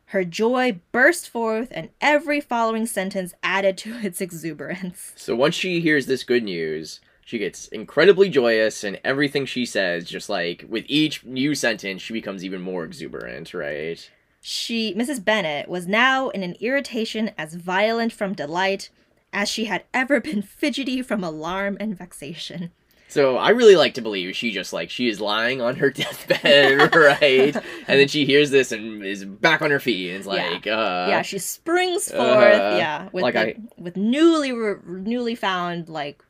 her joy burst forth, and every following sentence added to its exuberance. So once she hears this good news, she gets incredibly joyous, and everything she says, just like with each new sentence, she becomes even more exuberant, right? She, Mrs. Bennet, was now in an irritation as violent from delight as she had ever been fidgety from alarm and vexation. So I really like to believe she just like she is lying on her deathbed, right? and then she hears this and is back on her feet, and it's Yeah. like, uh, yeah, she springs forth. uh, yeah, with like the- I- with newly re- newly found like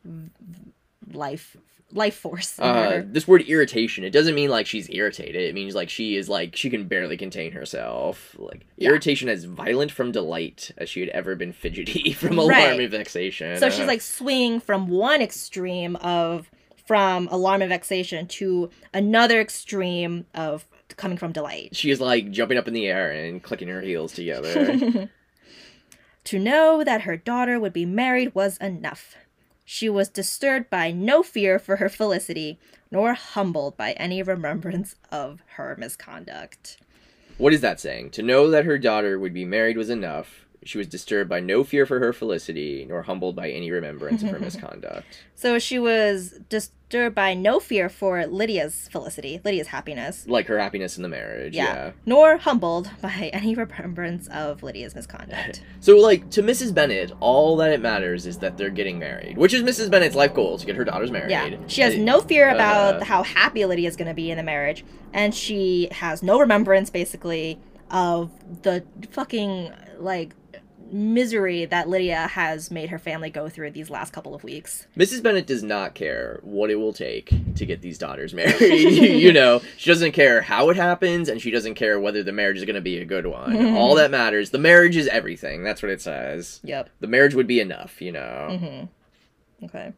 life life force. Uh, this word irritation, it doesn't mean like she's irritated. It means like she is like she can barely contain herself. Like Yeah. irritation as violent from delight as she had ever been fidgety from alarm Right. and vexation. So she's Uh, like swinging from one extreme of from alarm and vexation to another extreme of coming from delight. she is like jumping up in the air and clicking her heels together. to know that her daughter would be married was enough. She was disturbed by no fear for her felicity, nor humbled by any remembrance of her misconduct. What is that saying? To know that her daughter would be married was enough. She was disturbed by no fear for her felicity, nor humbled by any remembrance of her misconduct. So she was disturbed by no fear for Lydia's felicity, Lydia's happiness. Like her happiness in the marriage, Yeah. yeah. Nor humbled by any remembrance of Lydia's misconduct. So, like, to Mrs. Bennet, all that it matters is that they're getting married, which is Mrs. Bennet's life goal to get her daughters married. Yeah. She has And- no fear about uh, how happy Lydia's going to be in the marriage, and she has no remembrance, basically, of the fucking, like, misery that Lydia has made her family go through these last couple of weeks. Mrs. Bennet does not care what it will take to get these daughters married. you know, she doesn't care how it happens, and she doesn't care whether the marriage is going to be a good one. All that matters, the marriage is everything. That's what it says. Yep. The marriage would be enough, you know. Mm-hmm. Okay.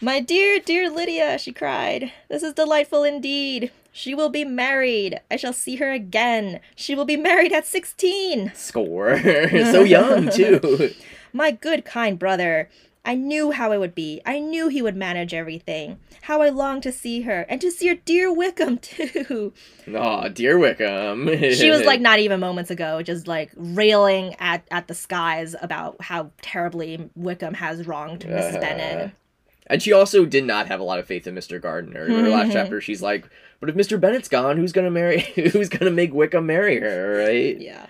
My dear, dear Lydia, she cried. This is delightful indeed. She will be married. I shall see her again. She will be married at 16. Score. so young, too. My good, kind brother. I knew how it would be. I knew he would manage everything. How I longed to see her, and to see her dear Wickham, too. Aw, dear Wickham. She was like not even moments ago, just like railing at, at the skies about how terribly Wickham has wronged Mrs. Uh, Bennet. And she also did not have a lot of faith in Mr. Gardiner. In her last Mhm. chapter, she's like, "But if Mr. Bennet's gone, who's gonna marry? Who's gonna make Wickham marry her? Right? Yeah.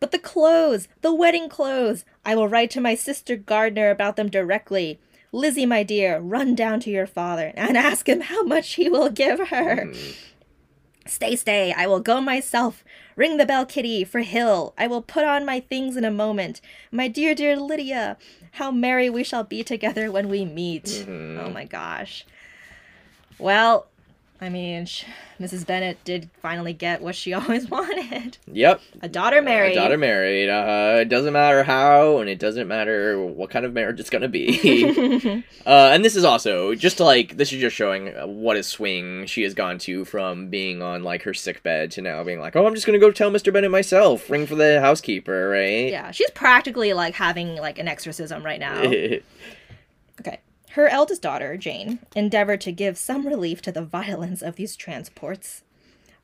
But the clothes, the wedding clothes. I will write to my sister Gardiner about them directly. Lizzie, my dear, run down to your father and ask him how much he will give her. Mm. Stay, stay, I will go myself. Ring the bell, Kitty, for Hill. I will put on my things in a moment. My dear, dear Lydia, how merry we shall be together when we meet. Mhm. Oh my gosh. Well, I mean, sh- Mrs. Bennet did finally get what she always wanted Yep. a daughter married. A daughter married. Uh, it doesn't matter how, and it doesn't matter what kind of marriage it's gonna be. uh, and this is also just to, like this is just showing what a swing she has gone to from being on like her sick bed to now being like, oh, I'm just gonna go tell Mr. Bennet myself. Ring for the housekeeper, right? yeah, she's practically like having like an exorcism right now. Okay. Her eldest daughter, Jane, endeavored to give some relief to the violence of these transports.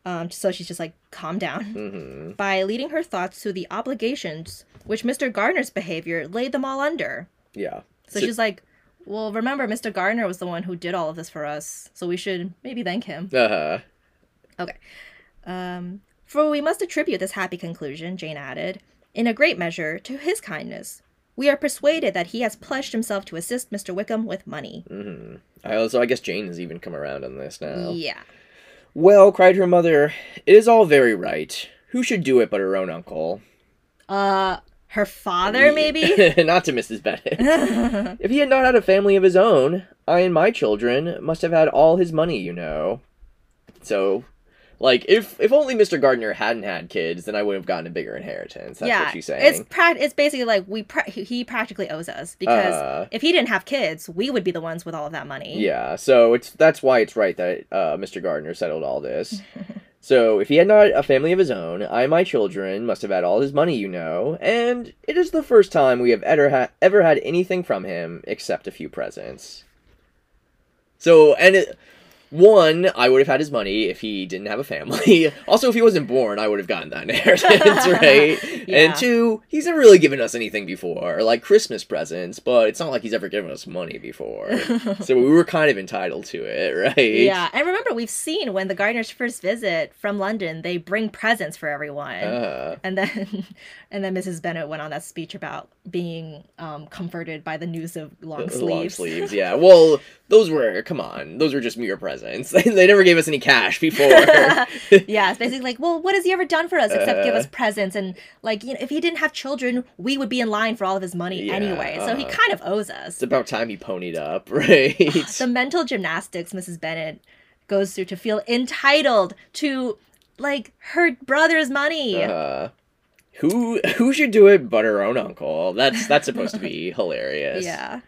Um, so she's just like, calm down. hmm By leading her thoughts to the obligations which Mr. Gardiner's behavior laid them all under. Yeah. So, So- she's like, well, remember, Mr. Gardiner was the one who did all of this for us, so we should maybe thank him. Uh-huh. Okay. Um, for we must attribute this happy conclusion, Jane added, in a great measure to his kindness. We are persuaded that he has pledged himself to assist Mr. Wickham with money. Mm-hmm. I, so I guess Jane has even come around on this now. Yeah. Well, cried her mother, it is all very right. Who should do it but her own uncle? Uh, her father, maybe? Not to Mrs. Bennet. if he had not had a family of his own, I and my children must have had all his money, you know. So, like, if if only Mr. Gardiner hadn't had kids, then I would have gotten a bigger inheritance. That's yeah, what she's saying. it's pra- it's basically like we pra- he practically owes us because Uh, if he didn't have kids, we would be the ones with all of that money. Yeah, so it's that's why it's right that uh, Mr. Gardiner settled all this. so if he had not a family of his own, I and my children must have had all his money, you know, and it is the first time we have ever ha- ever had anything from him except a few presents. So and it, one, I would have had his money if he didn't have a family. also, if he wasn't born, I would have gotten that inheritance, right? Yeah. And two, he's never really given us anything before, like Christmas presents, but it's not like he's ever given us money before. so we were kind of entitled to it, right? Yeah, and remember we've seen when the Gardiners first visit from London, they bring presents for everyone. Uh, and then and then Mrs. Bennet went on that speech about being um, comforted by the news of long the sleeves. long sleeves, yeah. Well, those were come on, those were just mere presents. they never gave us any cash before. yeah, it's basically like, well, what has he ever done for us except give us Uh. presents? And like, you know, if he didn't have children, we would be in line for all of his money Yeah, anyway. So he uh. kind of owes us. it's about time he ponied up, right? the mental gymnastics Mrs. Bennet goes through to feel entitled to like her brother's money. Uh, who who should do it but her own uncle? That's that's supposed to be hilarious. yeah.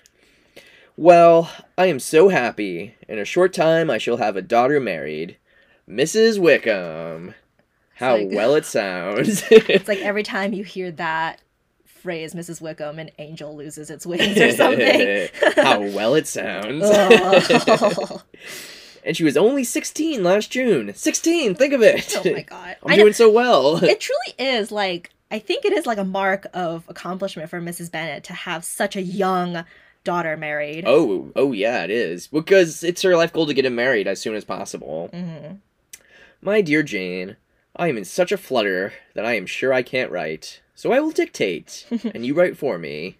Well, I am so happy. In a short time, I shall have a daughter married, Mrs. Wickham. How like- well it sounds. It's like every time you hear that phrase Mrs. Wickham, an angel loses its wings or something. How well it sounds. oh. and she was only 16 last June. 16, think of it. Oh my god. I'm I know- doing so well. it truly is like I think it is like a mark of accomplishment for Mrs. Bennet to have such a young daughter married. oh, oh yeah, it is. Because it's her life goal to get him married as soon as possible. hmm My dear Jane, I am in such a flutter that I am sure I can't write. So I will dictate, and you write for me.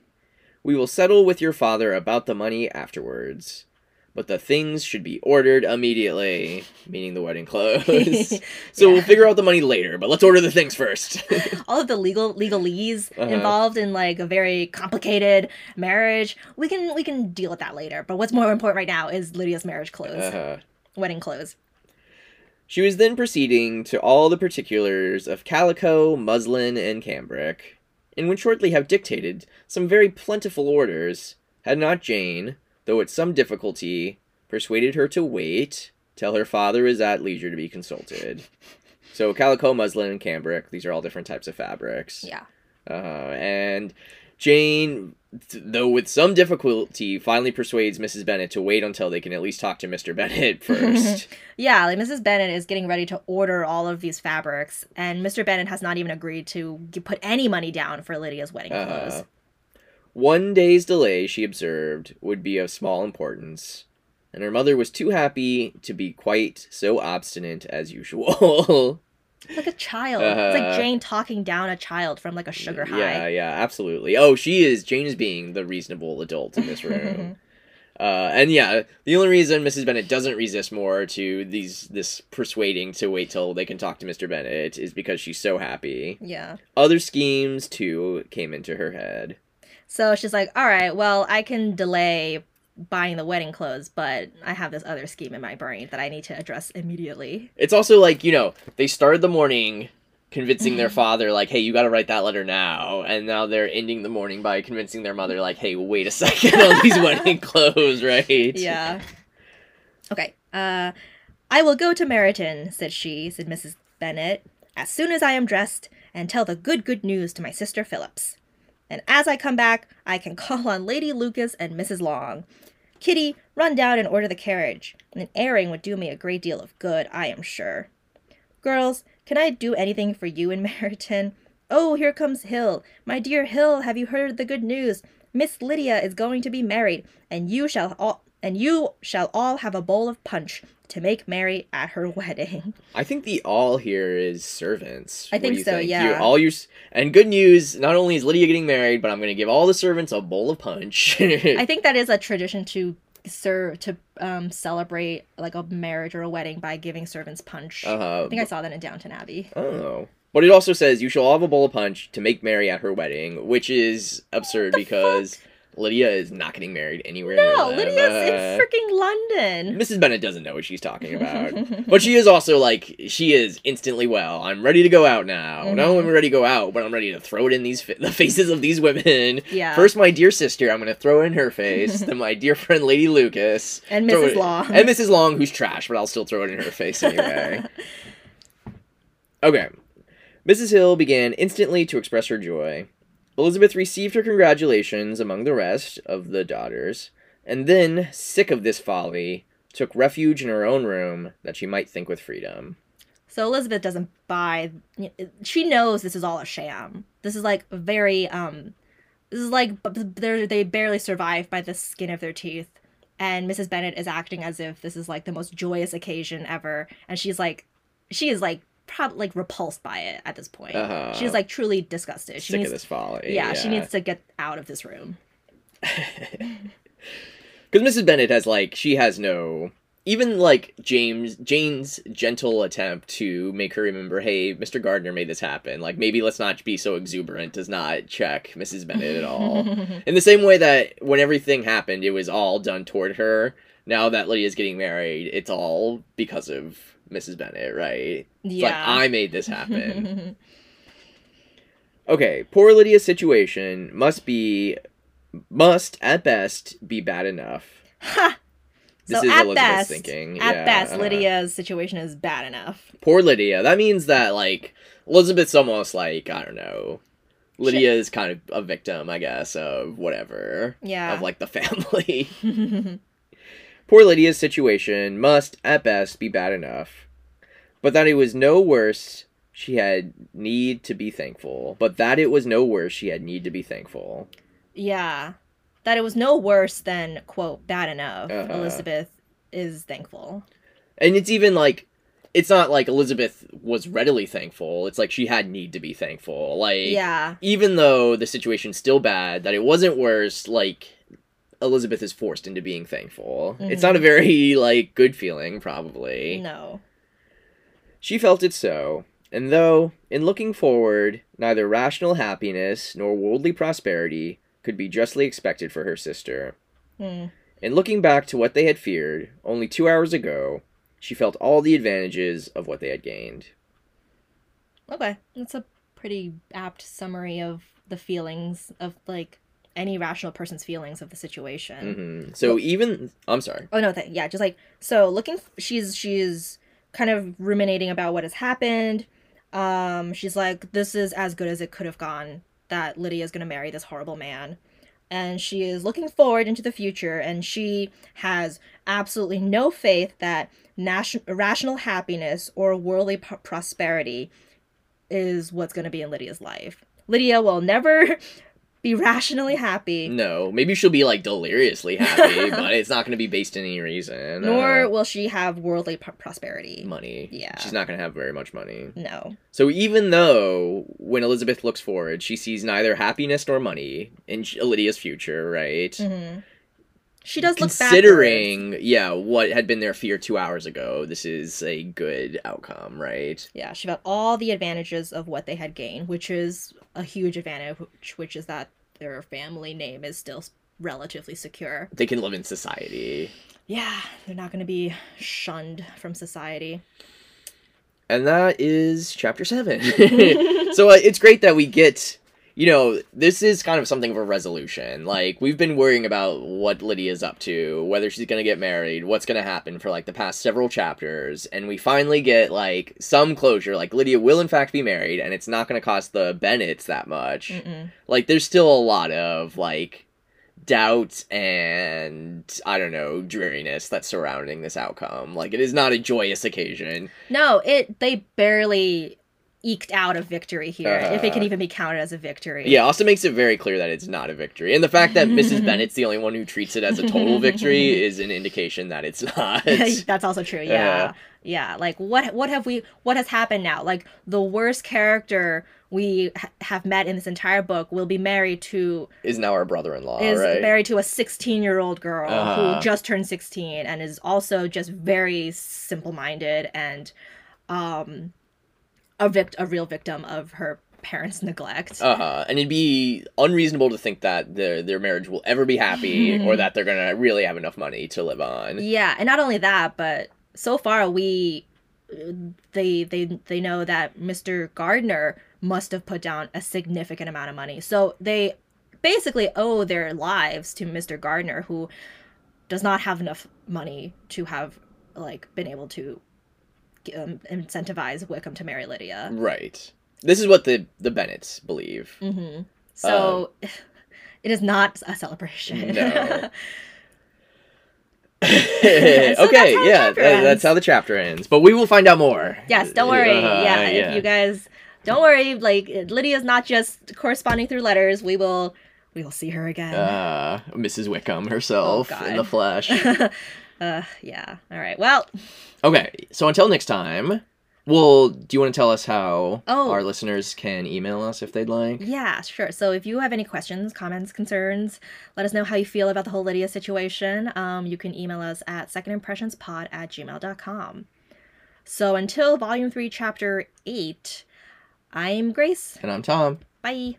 We will settle with your father about the money afterwards. But the things should be ordered immediately, meaning the wedding clothes. so we'll figure out the money later, but let's order the things first. All of the legal legalese Uh-huh. involved in like a very complicated marriage. We can we can deal with that later. But what's more important right now is Lydia's marriage clothes, uh-huh. wedding clothes. She was then proceeding to all the particulars of calico, muslin, and cambric, and would shortly have dictated some very plentiful orders, had not Jane, though at some difficulty, persuaded her to wait till her father is at leisure to be consulted. So calico, muslin, and cambric, these are all different types of fabrics. Yeah. Uh, and Jane, though with some difficulty, finally persuades Mrs. Bennet to wait until they can at least talk to Mr. Bennet first. Yeah, like Mrs. Bennet is getting ready to order all of these fabrics, and Mr. Bennet has not even agreed to put any money down for Lydia's wedding Uh, clothes. One day's delay, she observed, would be of small importance, and her mother was too happy to be quite so obstinate as usual. It's like a child. it's like Uh, Jane talking down a child from like a sugar high. Yeah, yeah, absolutely. Oh, she is. Jane is being the reasonable adult in this room. uh, and yeah, the only reason Mrs. Bennet doesn't resist more to these this persuading to wait till they can talk to Mr. Bennet is because she's so happy. yeah. Other schemes too came into her head. So she's like, all right, well, I can delay buying the wedding clothes, but I have this other scheme in my brain that I need to address immediately. It's also like, you know, they started the morning convincing their father, like, hey, you gotta write that letter now. And now they're ending the morning by convincing their mother, like, hey, wait a second on these wedding clothes, right? Yeah. Okay. Uh, I will go to Meryton, said she, said Mrs. Bennet, as soon as I am dressed, and tell the good, good news to my sister Phillips. And as I come back, I can call on Lady Lucas and Mrs. Long. Kitty, run down and order the carriage. An airing would do me a great deal of good, I am sure. Girls, can I do anything for you in Meryton? Oh, here comes Hill. My dear Hill, have you heard the good news? Miss Lydia is going to be married, and you shall all and you shall all have a bowl of punch to make merry at her wedding. I think the all here is servants. I think you so, You- yeah. all your and good news. Not only is Lydia getting married, but I'm going to give all the servants a bowl of punch. I think that is a tradition to serve to um, celebrate like a marriage or a wedding by giving servants punch. uh, I think I saw that in Downton Abbey. oh, but it also says you shall all have a bowl of punch to make merry at her wedding, which is absurd because Lydia is not getting married anywhere. No. Lydia's Uh, in freaking London. Mrs. Bennet doesn't know what she's talking about. but she is also like, she is instantly, well, I'm ready to go out now. Not only am I ready to go out, but I'm ready to throw it in these fa- the faces of these women. Yeah. First, my dear sister, I'm going to throw it in her face. then, my dear friend, Lady Lucas. And Mrs. Long. And Mrs. Long, who's trash, but I'll still throw it in her face anyway. okay. Mrs. Hill began instantly to express her joy. Elizabeth received her congratulations among the rest of the daughters, and then, sick of this folly, took refuge in her own room that she might think with freedom. So Elizabeth doesn't buy. She knows this is all a sham. This is like very. um This is like they they barely survive by the skin of their teeth, and Mrs. Bennet is acting as if this is like the most joyous occasion ever, and she's like, she is like probably like repulsed by it at this point. Uh-huh. She's like truly disgusted. She Sick needs, of this folly. yeah, she needs to get out of this room. Because Mrs. Bennet has like she has no even like James Jane's gentle attempt to make her remember, hey, Mr. Gardiner made this happen. Like maybe let's not be so exuberant does not check Mrs. Bennet at all. In the same way that when everything happened, it was all done toward her. Now that Lydia's getting married, it's all because of Mrs. Bennet, right? It's like yeah. I made this happen. Okay, poor Lydia's situation must be must at best be bad enough. ha! This so is at Elizabeth's best, thinking. at yeah, best. Lydia's situation is bad enough. Poor Lydia. That means that like Elizabeth's almost like I don't know, Lydia is kind of a victim, I guess, of whatever. Yeah. Of like the family. Poor Lydia's situation must, at best, be bad enough. But that it was no worse, she had need to be thankful. But that it was no worse, she had need to be thankful. yeah. That it was no worse than, quote, bad enough. Uh-huh. Elizabeth is thankful. And it's even like, it's not like Elizabeth was readily thankful. It's like she had need to be thankful. Like, Yeah. even though the situation's still bad, that it wasn't worse, like Elizabeth is forced into being thankful. It's not a very like good feeling, probably. No. She felt it so, and though, in looking forward, neither rational happiness nor worldly prosperity could be justly expected for her sister. Hmm. In looking back to what they had feared only two hours ago, she felt all the advantages of what they had gained. Okay. That's a pretty apt summary of the feelings of, like, any rational person's feelings of the situation. hmm So even I'm sorry. Oh no, th- yeah, just like so looking she's she's kind of ruminating about what has happened. Um she's like this is as good as it could have gone that Lydia is going to marry this horrible man. And she is looking forward into the future and she has absolutely no faith that nation- rational happiness or worldly p- prosperity is what's going to be in Lydia's life. Lydia will never be rationally happy. No, maybe she'll be like deliriously happy, but it's not going to be based in any reason. Nor Uh, will she have worldly p- prosperity. money. Yeah. She's not going to have very much money. No. So even though when Elizabeth looks forward, she sees neither happiness nor money in Lydia's future, right? hmm She does look backwards. Considering, yeah, what had been their fear two hours ago, this is a good outcome, right? Yeah, she felt all the advantages of what they had gained, which is a huge advantage, which, is that their family name is still relatively secure. They can live in society. Yeah, they're not going to be shunned from society. And that is chapter seven. so uh, it's great that we get, you know, this is kind of something of a resolution. Like, we've been worrying about what Lydia's up to, whether she's going to get married, what's going to happen for like the past several chapters. And we finally get like some closure. Like, Lydia will in fact be married, and it's not going to cost the Bennets that much. Mm-mm. Like, there's still a lot of like doubt and I don't know dreariness that's surrounding this outcome. Like, it is not a joyous occasion. No, it they barely eked out a victory here, if it can Uh, even be counted as a victory. Yeah, also makes it very clear that it's not a victory. And the fact that Mrs. Bennet's the only one who treats it as a total victory is an indication that it's not. That's also true. Yeah. Yeah, like what what have we what has happened now? Like the worst character we ha- have met in this entire book will be married to is now our brother in law, is right? married to a 16-year-old girl Uh-huh. who just turned 16 and is also just very simple-minded and um a vict- a real victim of her parents' neglect. Uh huh. And it'd be unreasonable to think that their their marriage will ever be happy or that they're gonna really have enough money to live on. Yeah, and not only that, but so far we they they they know that Mr. Gardiner must have put down a significant amount of money. So they basically owe their lives to Mr. Gardiner who does not have enough money to have like been able to um, incentivize Wickham to marry Lydia. Right. This is what the the Bennets believe. hmm So it is not a celebration. No. that's okay, yeah, that- that's how the chapter ends. But we will find out more. Yes, don't worry. Uh, yeah, if you guys don't worry, like Lydia's not just corresponding through letters. We will we will see her again. uh, Mrs. Wickham herself Oh, in the flesh. Uh yeah. All right. Well, Okay, so until next time, well, do you want to tell us how Oh. our listeners can email us if they'd like? yeah, sure. So if you have any questions, comments, concerns, let us know how you feel about the whole Lydia situation. Um, you can email us at secondimpressionspod at gmail.com. So until volume three, chapter eight, I'm Grace. And I'm Tom. Bye.